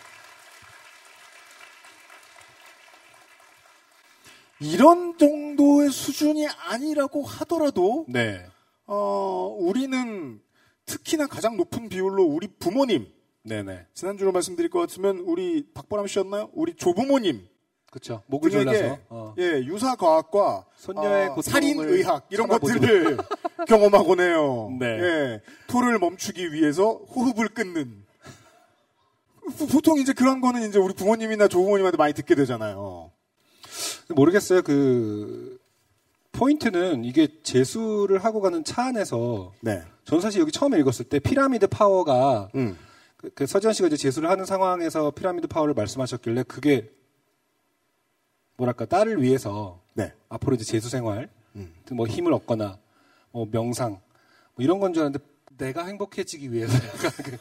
이런 정도의 수준이 아니라고 하더라도
네.
어, 우리는 특히나 가장 높은 비율로 우리 부모님
네네.
지난주로 말씀드릴 것 같으면 우리 박보람 씨였나요? 우리 조부모님
그렇죠. 목을 졸라서. 어.
예 유사 과학과
손녀의
어,
고통을
살인 의학 이런 것들을 경험하곤 해요.
네.
예, 토를 멈추기 위해서 호흡을 끊는. 보- 보통 이제 그런 거는 이제 우리 부모님이나 조부모님한테 많이 듣게 되잖아요.
모르겠어요. 그 포인트는 이게 재수를 하고 가는 차 안에서
네.
저는 사실 여기 처음에 읽었을 때 피라미드 파워가
음.
그, 그 서지현 씨가 이제 재수를 하는 상황에서 피라미드 파워를 말씀하셨길래 그게 뭐랄까 딸을 위해서
네.
앞으로 이제 재수 생활
음.
뭐 힘을 얻거나 뭐 명상 뭐 이런 건 줄 알았는데 내가 행복해지기 위해서 약간 그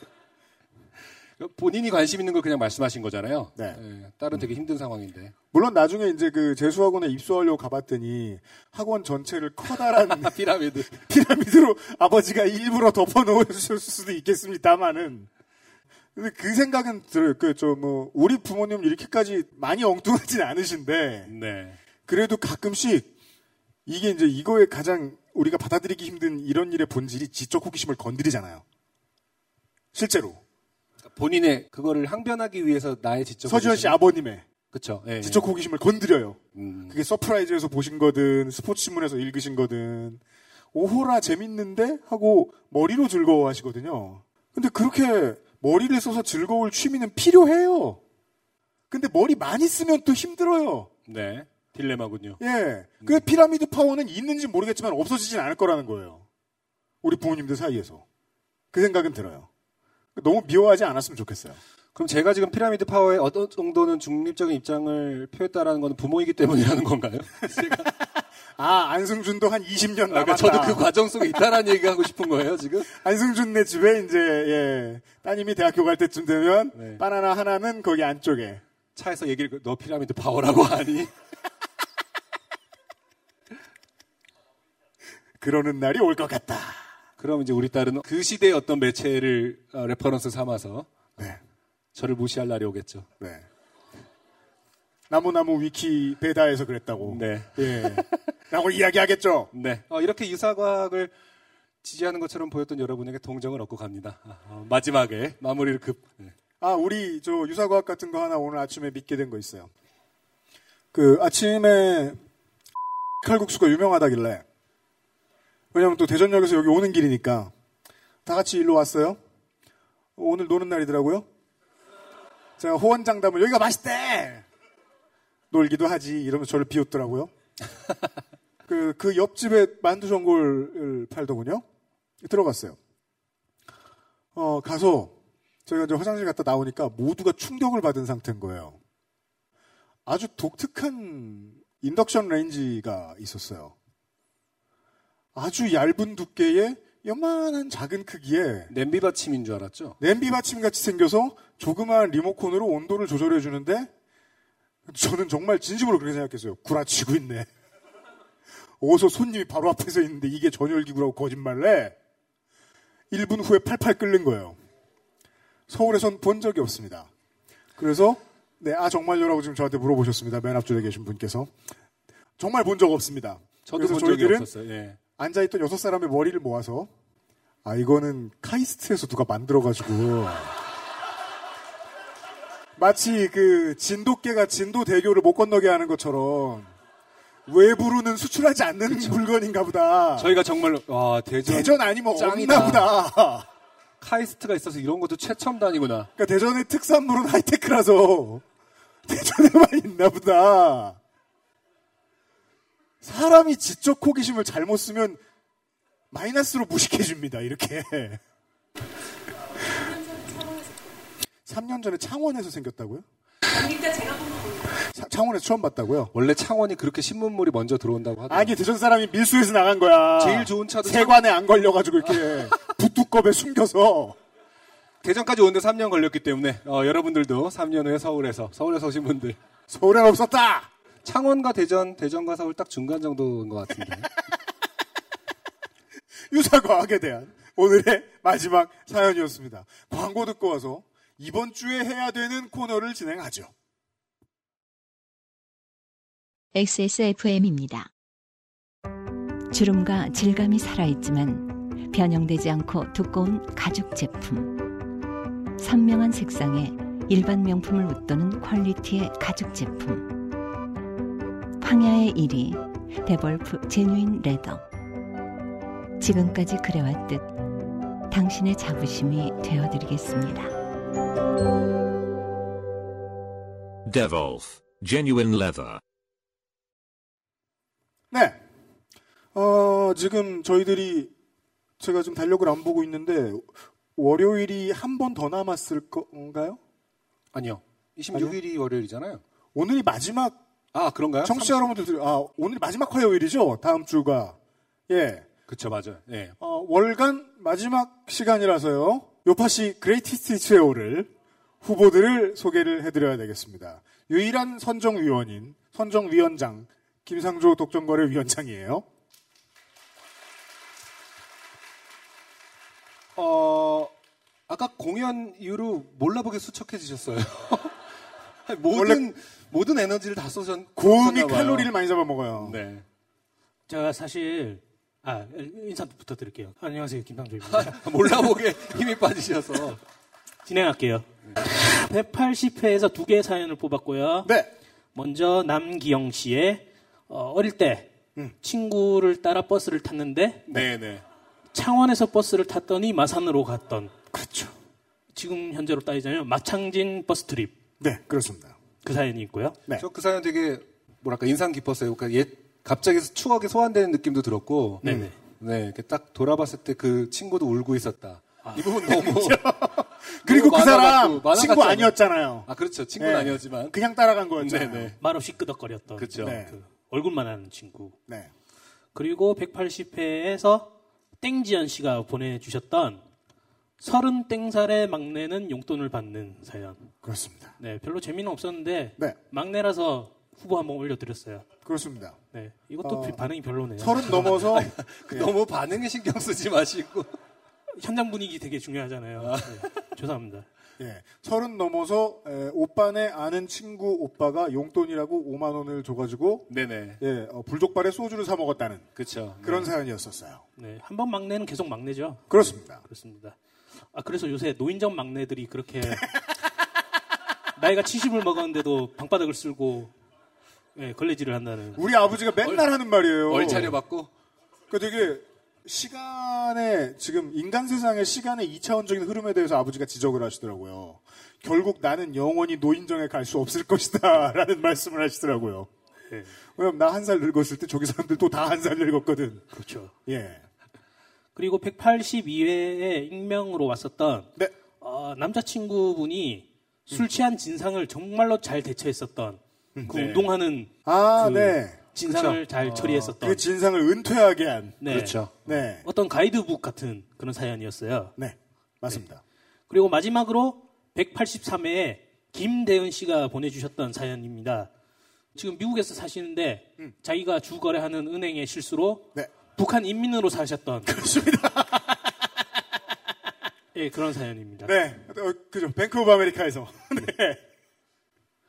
본인이 관심 있는 걸 그냥 말씀하신 거잖아요.
네.
예, 딸은 되게 힘든 상황인데.
물론 나중에 이제 그 재수학원에 입소하려고 가봤더니 학원 전체를 커다란
피라미드.
피라미드로 아버지가 일부러 덮어 놓으셨을 수도 있겠습니다만은 근데 그 생각은 들어요. 그저뭐 우리 부모님 이렇게까지 많이 엉뚱하진 않으신데
네.
그래도 가끔씩 이게 이제 이거에 가장 우리가 받아들이기 힘든 이런 일의 본질이 지적 호기심을 건드리잖아요. 실제로
본인의 그거를 항변하기 위해서 나의 지적
서지현 씨 아버님의
그렇죠. 예,
지적 호기심을 건드려요.
음.
그게 서프라이즈에서 보신 거든 스포츠 신문에서 읽으신 거든 오호라 재밌는데 하고 머리로 즐거워하시거든요. 근데 그렇게 머리를 써서 즐거울 취미는 필요해요. 근데 머리 많이 쓰면 또 힘들어요.
네. 딜레마군요.
예. 그 피라미드 파워는 있는지 모르겠지만 없어지진 않을 거라는 거예요. 우리 부모님들 사이에서. 그 생각은 들어요. 너무 미워하지 않았으면 좋겠어요.
그럼 제가 지금 피라미드 파워에 어떤 정도는 중립적인 입장을 표했다라는 건 부모이기 때문이라는 건가요?
아, 안승준도 한 20년
아,
남았다.
그러니까 저도 그 과정 속에 있다라는 얘기 하고 싶은 거예요, 지금?
안승준네 집에 이제 예 따님이 대학교 갈 때쯤 되면
네.
바나나 하나는 거기 안쪽에
차에서 얘기를, 너 피라미드 파워라고 하니?
그러는 날이 올 것 같다.
그럼 이제 우리 딸은 그 시대의 어떤 매체를 어, reference 삼아서
네.
저를 무시할 날이 오겠죠.
네. 나무나무 위키 베다에서 그랬다고.
네.
예. 라고 이야기하겠죠.
네. 어, 이렇게 유사과학을 지지하는 것처럼 보였던 여러분에게 동정을 얻고 갑니다. 아, 어, 마지막에 마무리를 급. 네.
아, 우리 저 유사과학 같은 거 하나 오늘 아침에 믿게 된 거 있어요. 그 아침에 칼국수가 유명하다길래 왜냐면 또 대전역에서 여기 오는 길이니까 다 같이 일로 왔어요. 오늘 노는 날이더라고요. 제가 호언장담을 여기가 맛있대. 놀기도 하지 이러면서 저를 비웃더라고요. 그, 그 옆집에 만두 전골을 팔더군요. 들어갔어요. 어, 가서 저희가 이제 화장실 갔다 나오니까 모두가 충격을 받은 상태인 거예요. 아주 독특한 인덕션 레인지가 있었어요. 아주 얇은 두께의 요만한 작은 크기에
냄비 받침인 줄 알았죠?
냄비 받침 같이 생겨서 조그마한 리모컨으로 온도를 조절해 주는데 저는 정말 진심으로 그렇게 생각했어요. 구라치고 있네. 어서 손님이 바로 앞에서 있는데 이게 전열기구라고 거짓말래? 1분 후에 팔팔 끓는 거예요. 서울에선 본 적이 없습니다. 그래서 네, 아 정말요라고 지금 저한테 물어보셨습니다. 맨 앞줄에 계신 분께서 정말 본 적 없습니다.
저도 본 적이 없었어요. 예.
앉아있던 여섯 사람의 머리를 모아서 아 이거는 카이스트에서 누가 만들어가지고 마치 그 진돗개가 진도 대교를 못 건너게 하는 것처럼 외부로는 수출하지 않는 물건인가 보다.
저희가 정말 와 대전
대전 아니면
짱이다.
없나 보다.
카이스트가 있어서 이런 것도 최첨 단위구나.
그러니까 대전의 특산물은 하이테크라서 대전에만 있나 보다. 사람이 지적 호기심을 잘못 쓰면 마이너스로 무식해집니다. 이렇게. 3년 전에 창원에서 생겼다고요? 차- 창원에서 처음 봤다고요?
원래 창원이 그렇게 신문물이 먼저 들어온다고 하더라고요.
아니 대전 사람이 밀수에서 나간 거야.
제일 좋은 차도
세관에 안 걸려가지고 이렇게 붓두껍에 숨겨서
대전까지 오는데 3년 걸렸기 때문에 어, 여러분들도 3년 후에 서울에서 서울에서 오신 분들
서울엔 없었다.
창원과 대전, 대전과 서울 딱 중간 정도인 것 같은데.
유사과학에 대한 오늘의 마지막 사연이었습니다. 광고 듣고 와서 이번 주에 해야 되는 코너를 진행하죠.
XSFM입니다. 주름과 질감이 살아있지만 변형되지 않고 두꺼운 가죽 제품. 선명한 색상에 일반 명품을 웃도는 퀄리티의 가죽 제품. 황야의 1위 데볼프 제뉴인 레더. 지금까지 그래왔듯 당신의 자부심이 되어드리겠습니다.
Devolf Genuine Leather.
네. 어, 지금 저희들이 제가 지금 달력을 안 보고 있는데 월요일이 한 번 더 남았을 건가요?
아니요. 26일이 월요일이잖아요.
오늘이 마지막
아 그런가요?
청취자 여러분들 아 오늘 마지막 화요일이죠. 다음 주가 예.
그쵸 맞아요. 예.
어, 월간 마지막 시간이라서요. 요파시 greatest chair를 후보들을 소개를 해드려야 되겠습니다. 유일한 선정위원인 선정위원장 김상조 독점거래 위원장이에요.
어 아까 공연 이후로 몰라보게 수척해지셨어요. 모든
원래
모든 에너지를 다 쏘셨.
고음이. 칼로리를 많이 잡아먹어요.
네.
제가 사실 아 인사부터 드릴게요. 안녕하세요 김상조입니다.
몰라보게 힘이 빠지셔서
진행할게요. 180회에서 두 개의 사연을 뽑았고요.
네.
먼저 남기영 씨의 어, 어릴 때
음.
친구를 따라 버스를 탔는데
네 네.
창원에서 버스를 탔더니 마산으로 갔던
그렇죠.
지금 현재로 따지자면 마창진 버스 트립
네, 그렇습니다.
그 사연이 있고요.
네.
저 그 사연 되게 뭐랄까 인상 깊었어요. 그러니까 옛 갑자기 추억이 소환되는 느낌도 들었고.
네네.
네, 이렇게 딱 돌아봤을 때 그 친구도 울고 있었다. 이 부분 너무
그리고 그 사람
같고,
친구? 아니었잖아요.
아 그렇죠. 친구는
네.
아니었지만.
그냥 따라간 거였잖아요.
네네.
말없이 끄덕거렸던
그쵸.
네.
그 얼굴만 하는 친구.
네.
그리고 180회에서 땡지연 씨가 보내주셨던 서른 땡살의 막내는 용돈을 받는 사연.
그렇습니다.
네, 별로 재미는 없었는데
네.
막내라서 후보 한번 올려드렸어요.
그렇습니다.
네, 이것도
어,
반응이 별로네요.
서른 넘어서
그
예.
너무 반응에 신경 쓰지 마시고.
현장 분위기 되게 중요하잖아요. 네, 죄송합니다.
예, 서른 넘어서 에, 오빠네 아는 친구 오빠가 용돈이라고 5만 원을 줘가지고
네네.
예, 어, 불족발에 소주를 사 먹었다는
그렇죠.
그런 사연이었었어요.
네, 한 번 막내는 계속 막내죠.
그렇습니다.
그렇습니다. 아 그래서 요새 노인정 막내들이 그렇게 나이가 70을 먹었는데도 방바닥을 쓸고 예, 걸레질을 한다는.
우리 아버지가 맨날 하는 말이에요.
얼차려 받고.
그 되게 시간에 지금 인간 세상의 시간의 2차원적인 흐름에 대해서 아버지가 지적을 하시더라고요. 결국 나는 영원히 노인정에 갈 수 없을 것이다라는 말씀을 하시더라고요.
예,
왜냐면 나 한 살 늙었을 때 저기 사람들 또 다 한 살 늙었거든.
그렇죠.
예.
그리고 182회에 익명으로 왔었던
네.
어, 남자친구분이 술 취한 진상을 정말로 잘 대처했었던 그
네.
운동하는
아,
그
네.
진상을
그쵸.
잘
어,
처리했었던
그 진상을 은퇴하게 한.
네.
그렇죠.
네.
어떤 가이드북 같은 그런 사연이었어요.
네. 맞습니다.
그리고 마지막으로 183회에 김대은 씨가 보내주셨던 사연입니다. 지금 미국에서 사시는데 자기가 주거래하는 은행의 실수로
네.
북한 인민으로 사셨던 그렇습니다. 예, 그런 사연입니다.
네. 어, 그죠. Bank of America에서. 네.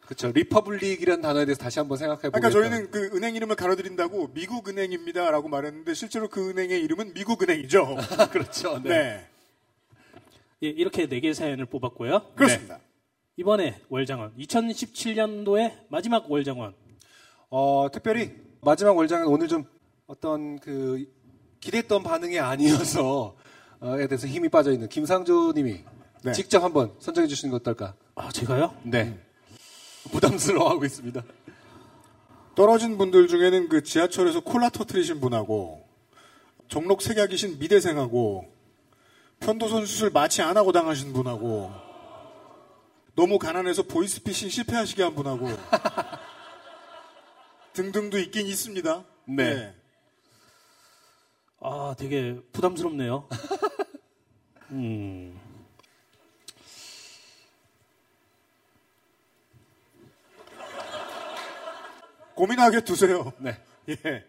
그렇죠. republic이라는 단어에 대해서 다시 한번 생각해 보겠다.
아까 저희는 그 은행 이름을 가려드린다고 미국 은행입니다라고 말했는데 실제로 그 은행의 이름은 미국 은행이죠.
그렇죠. 네.
네.
예, 이렇게 네 개 사연을 뽑았고요.
그렇습니다.
네. 이번에 월장원 2017년도의 마지막 월장원.
어, 특별히 마지막 월장은 오늘 좀 어떤 그 기대했던 반응이 아니어서 어에 대해서 힘이 빠져 있는 김상조 님이
네.
직접 한번 선정해 주시는 거 어떨까?
아, 제가요?
네. 부담스러워하고 있습니다.
떨어진 분들 중에는 그 지하철에서 콜라 터트리신 분하고 종록 색약이신 미대생하고 편도선 수술 마취 안 하고 당하신 분하고 너무 가난해서 보이스피싱 실패하시게 한 분하고 등등도 있긴 있습니다.
네.
아, 되게 부담스럽네요. 음.
고민하게 두세요.
네.
예.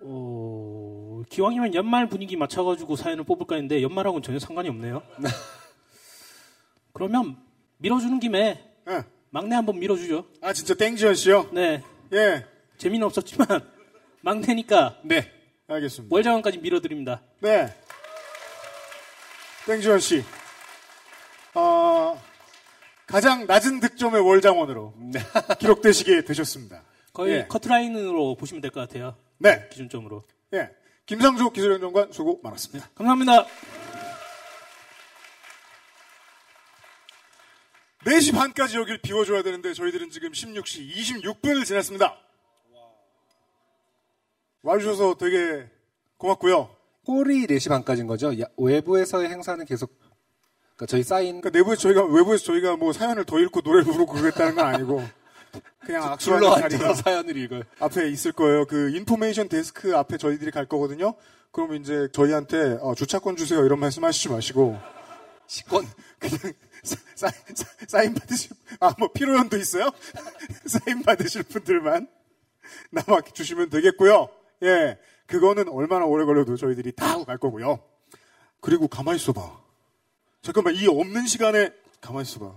어, 기왕이면 연말 분위기 맞춰가지고 사연을 뽑을까 했는데 연말하고는 전혀 상관이 없네요. 그러면 밀어주는 김에
예.
막내 한번 밀어주죠.
아 진짜 땡지현 씨요?
네.
예.
재미는 없었지만 막내니까
네.
알겠습니다.
월장원까지 밀어드립니다.
네. 땡지현 씨. 어, 가장 낮은 득점의 월장원으로 기록되시게 되셨습니다.
거의
예.
커트라인으로 보시면 될 것 같아요.
네.
기준점으로.
예. 김상조 기술행정관 수고 많았습니다.
감사합니다.
4시 반까지 여길 비워줘야 되는데 저희들은 지금 16시 26분을 지났습니다. 와주셔서 되게 고맙고요.
꼴이 4시 반까지인 거죠? 야- 외부에서의 행사는 계속 그러니까 저희 사인
그러니까 내부에서 저희가 외부에서 저희가 뭐 사연을 더 읽고 노래를 부르고 그러겠다는 건 아니고 그냥 악수하는 자리가
사연을 읽어요.
앞에 있을 거예요. 그 인포메이션 데스크 앞에 저희들이 갈 거거든요. 그러면 이제 저희한테 어, 주차권 주세요 이런 말씀하시지 마시고
식권
그냥 사, 인 받으실 아 뭐 피로연도 있어요? 사인 받으실 분들만 남아 주시면 되겠고요. 예, 그거는 얼마나 오래 걸려도 저희들이 다 하고 갈 거고요. 그리고 가만히 있어봐. 잠깐만 이 없는 시간에 가만히 있어봐.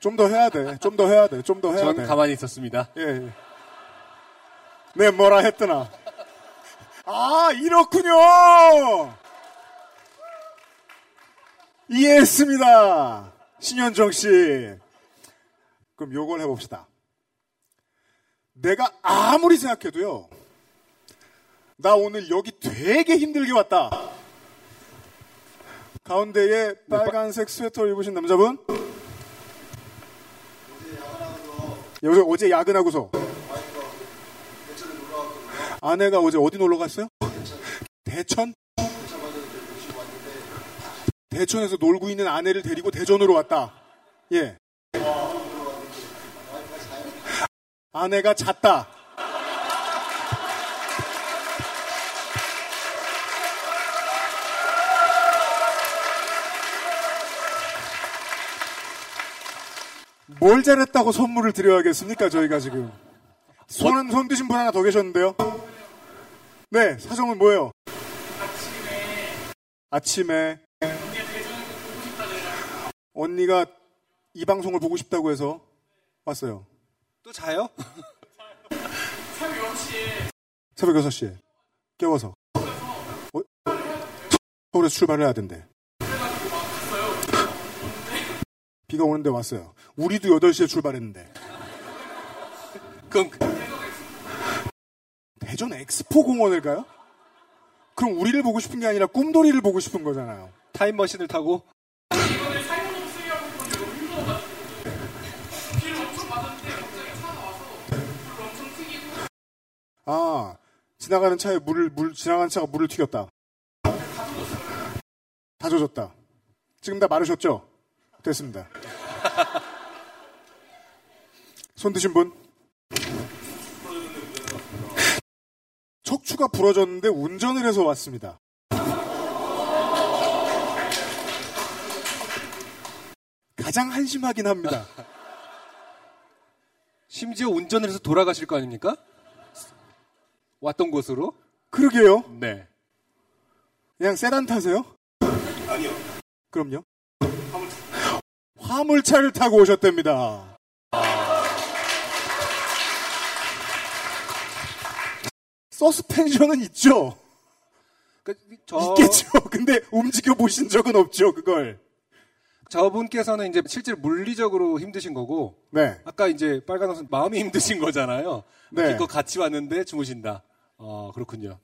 좀 더 해야 돼. 좀 더 해야 돼. 좀 더 해야
전
돼.
가만히 있었습니다.
예, 예. 네, 뭐라 했더나. 아, 이렇군요! 이해했습니다. 신현정 씨. 그럼 요걸 해봅시다. 내가 아무리 생각해도요, 나 오늘 여기 되게 힘들게 왔다. 가운데에 빨간색 스웨터를 입으신 남자분? 여기서 어제 야근하고서 아내가 어제 어디 놀러 갔어요? 대천? 대천에서 놀고 있는 아내를 데리고 대전으로 왔다. 예. 아내가 잤다. 뭘 잘했다고 선물을 드려야겠습니까, 저희가 지금. 손, 손 드신 분 하나 더 계셨는데요. 네, 사정은 뭐예요? 아침에. 언니가 이 방송을 보고 싶다고 해서 왔어요.
또 자요?
새벽 6시에. 깨워서. 어? 서울에서 출발을 해야 된대. 비가 오는데 왔어요. 우리도 8시에 출발했는데.
그럼
대전 엑스포 공원을 가요? 그럼 우리를 보고 싶은 게 아니라 꿈돌이를 보고 싶은 거잖아요.
타임머신을 타고
아, 지나가는 차에 물을, 물, 지나가는 차가 물을 튀겼다. 다 젖었다. 지금 다 마르셨죠? 됐습니다. 손 드신 분? 척추가 부러졌는데 운전을 해서 왔습니다. 가장 한심하긴 합니다.
심지어 운전을 해서 돌아가실 거 아닙니까? 왔던 곳으로?
그러게요.
네.
그냥 세단 타세요? 아니요. 그럼요? 화물차를 타고 오셨답니다. 서스펜션은 있죠.
그, 저,
있겠죠. 근데 움직여 보신 적은 없죠. 그걸.
저분께서는 이제 실제로 물리적으로 힘드신 거고,
네.
아까 이제 빨간 옷은 마음이 힘드신 거잖아요.
네.
기껏 같이 왔는데 주무신다. 어, 그렇군요.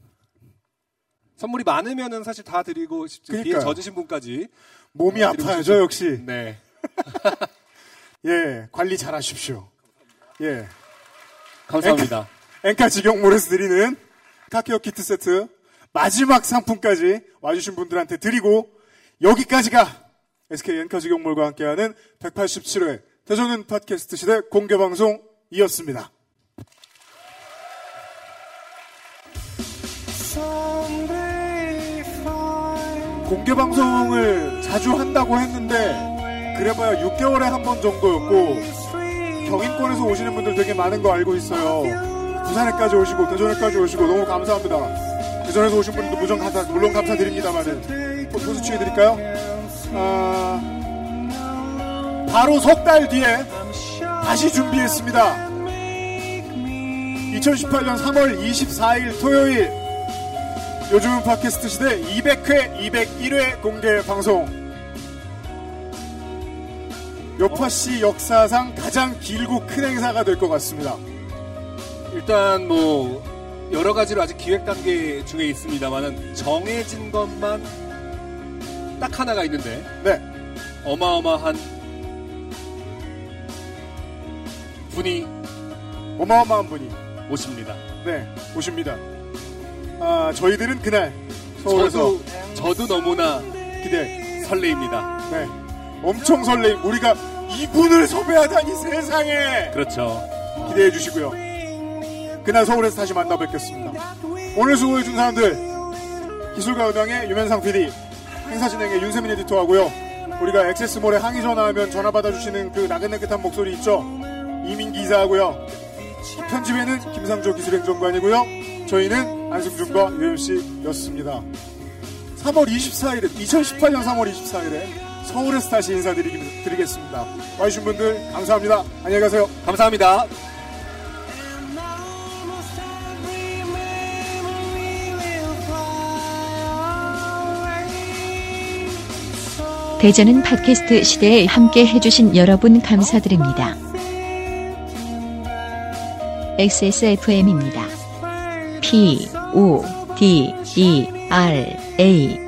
선물이 많으면은 사실 다 드리고 싶죠. 비에
그러니까요.
젖으신 분까지.
몸이
어,
아파야죠,
싶죠.
역시.
네.
예, 관리 잘 하십시오. 예.
감사합니다.
엔카 직영몰에서 드리는 카케어 키트 세트 마지막 상품까지 와주신 분들한테 드리고 여기까지가 SK 엔카 직영몰과 함께하는 187회 대전은 팟캐스트 시대 공개방송이었습니다. 공개 방송을 자주 한다고 했는데 그래봐야 6개월에 한 번 정도였고 경인권에서 오시는 분들 되게 많은 거 알고 있어요. 부산에까지 오시고 대전에까지 오시고 너무 감사합니다. 대전에서 오신 분들도 무정 감사, 물론 감사드립니다만은 뭐 도수 취해드릴까요? 아, 바로 석 달 뒤에 다시 준비했습니다. 2018년 3월 24일 토요일 요즘은 팟캐스트 시대 200회, 201회 공개 방송. 요파시 역사상 가장 길고 큰 행사가 될 것 같습니다.
일단 뭐 여러 가지로 아직 기획 단계 중에 있습니다만은 정해진 것만 딱 하나가 있는데
네.
어마어마한 분이
어마어마한 분이
오십니다.
네, 오십니다. 아, 저희들은 그날 서울에서
저도 저도 너무나
기대
설레입니다.
네. 엄청 설레임. 우리가 이분을 섭외하다니 세상에
그렇죠.
기대해 주시고요. 그날 서울에서 다시 만나 뵙겠습니다. 오늘 수고해 준 사람들 기술가 음향의 유면상 PD 행사 진행의 윤세민 에디터하고요. 우리가 액세스몰에 항의 전화하면 전화 받아주시는 그 나긋나긋한 목소리 있죠? 이민 기자하고요. 편집에는 김상조 기술행정관이고요. 저희는 안승준과 유엠씨였습니다. 3월 24일에 2018년 3월 24일에 서울에서 다시 인사드리겠습니다. 와주신 분들 감사합니다. 안녕히 가세요.
감사합니다.
대전은 팟캐스트 시대에 함께 해주신 여러분 감사드립니다. XSFM입니다. P, O, D, E, R, A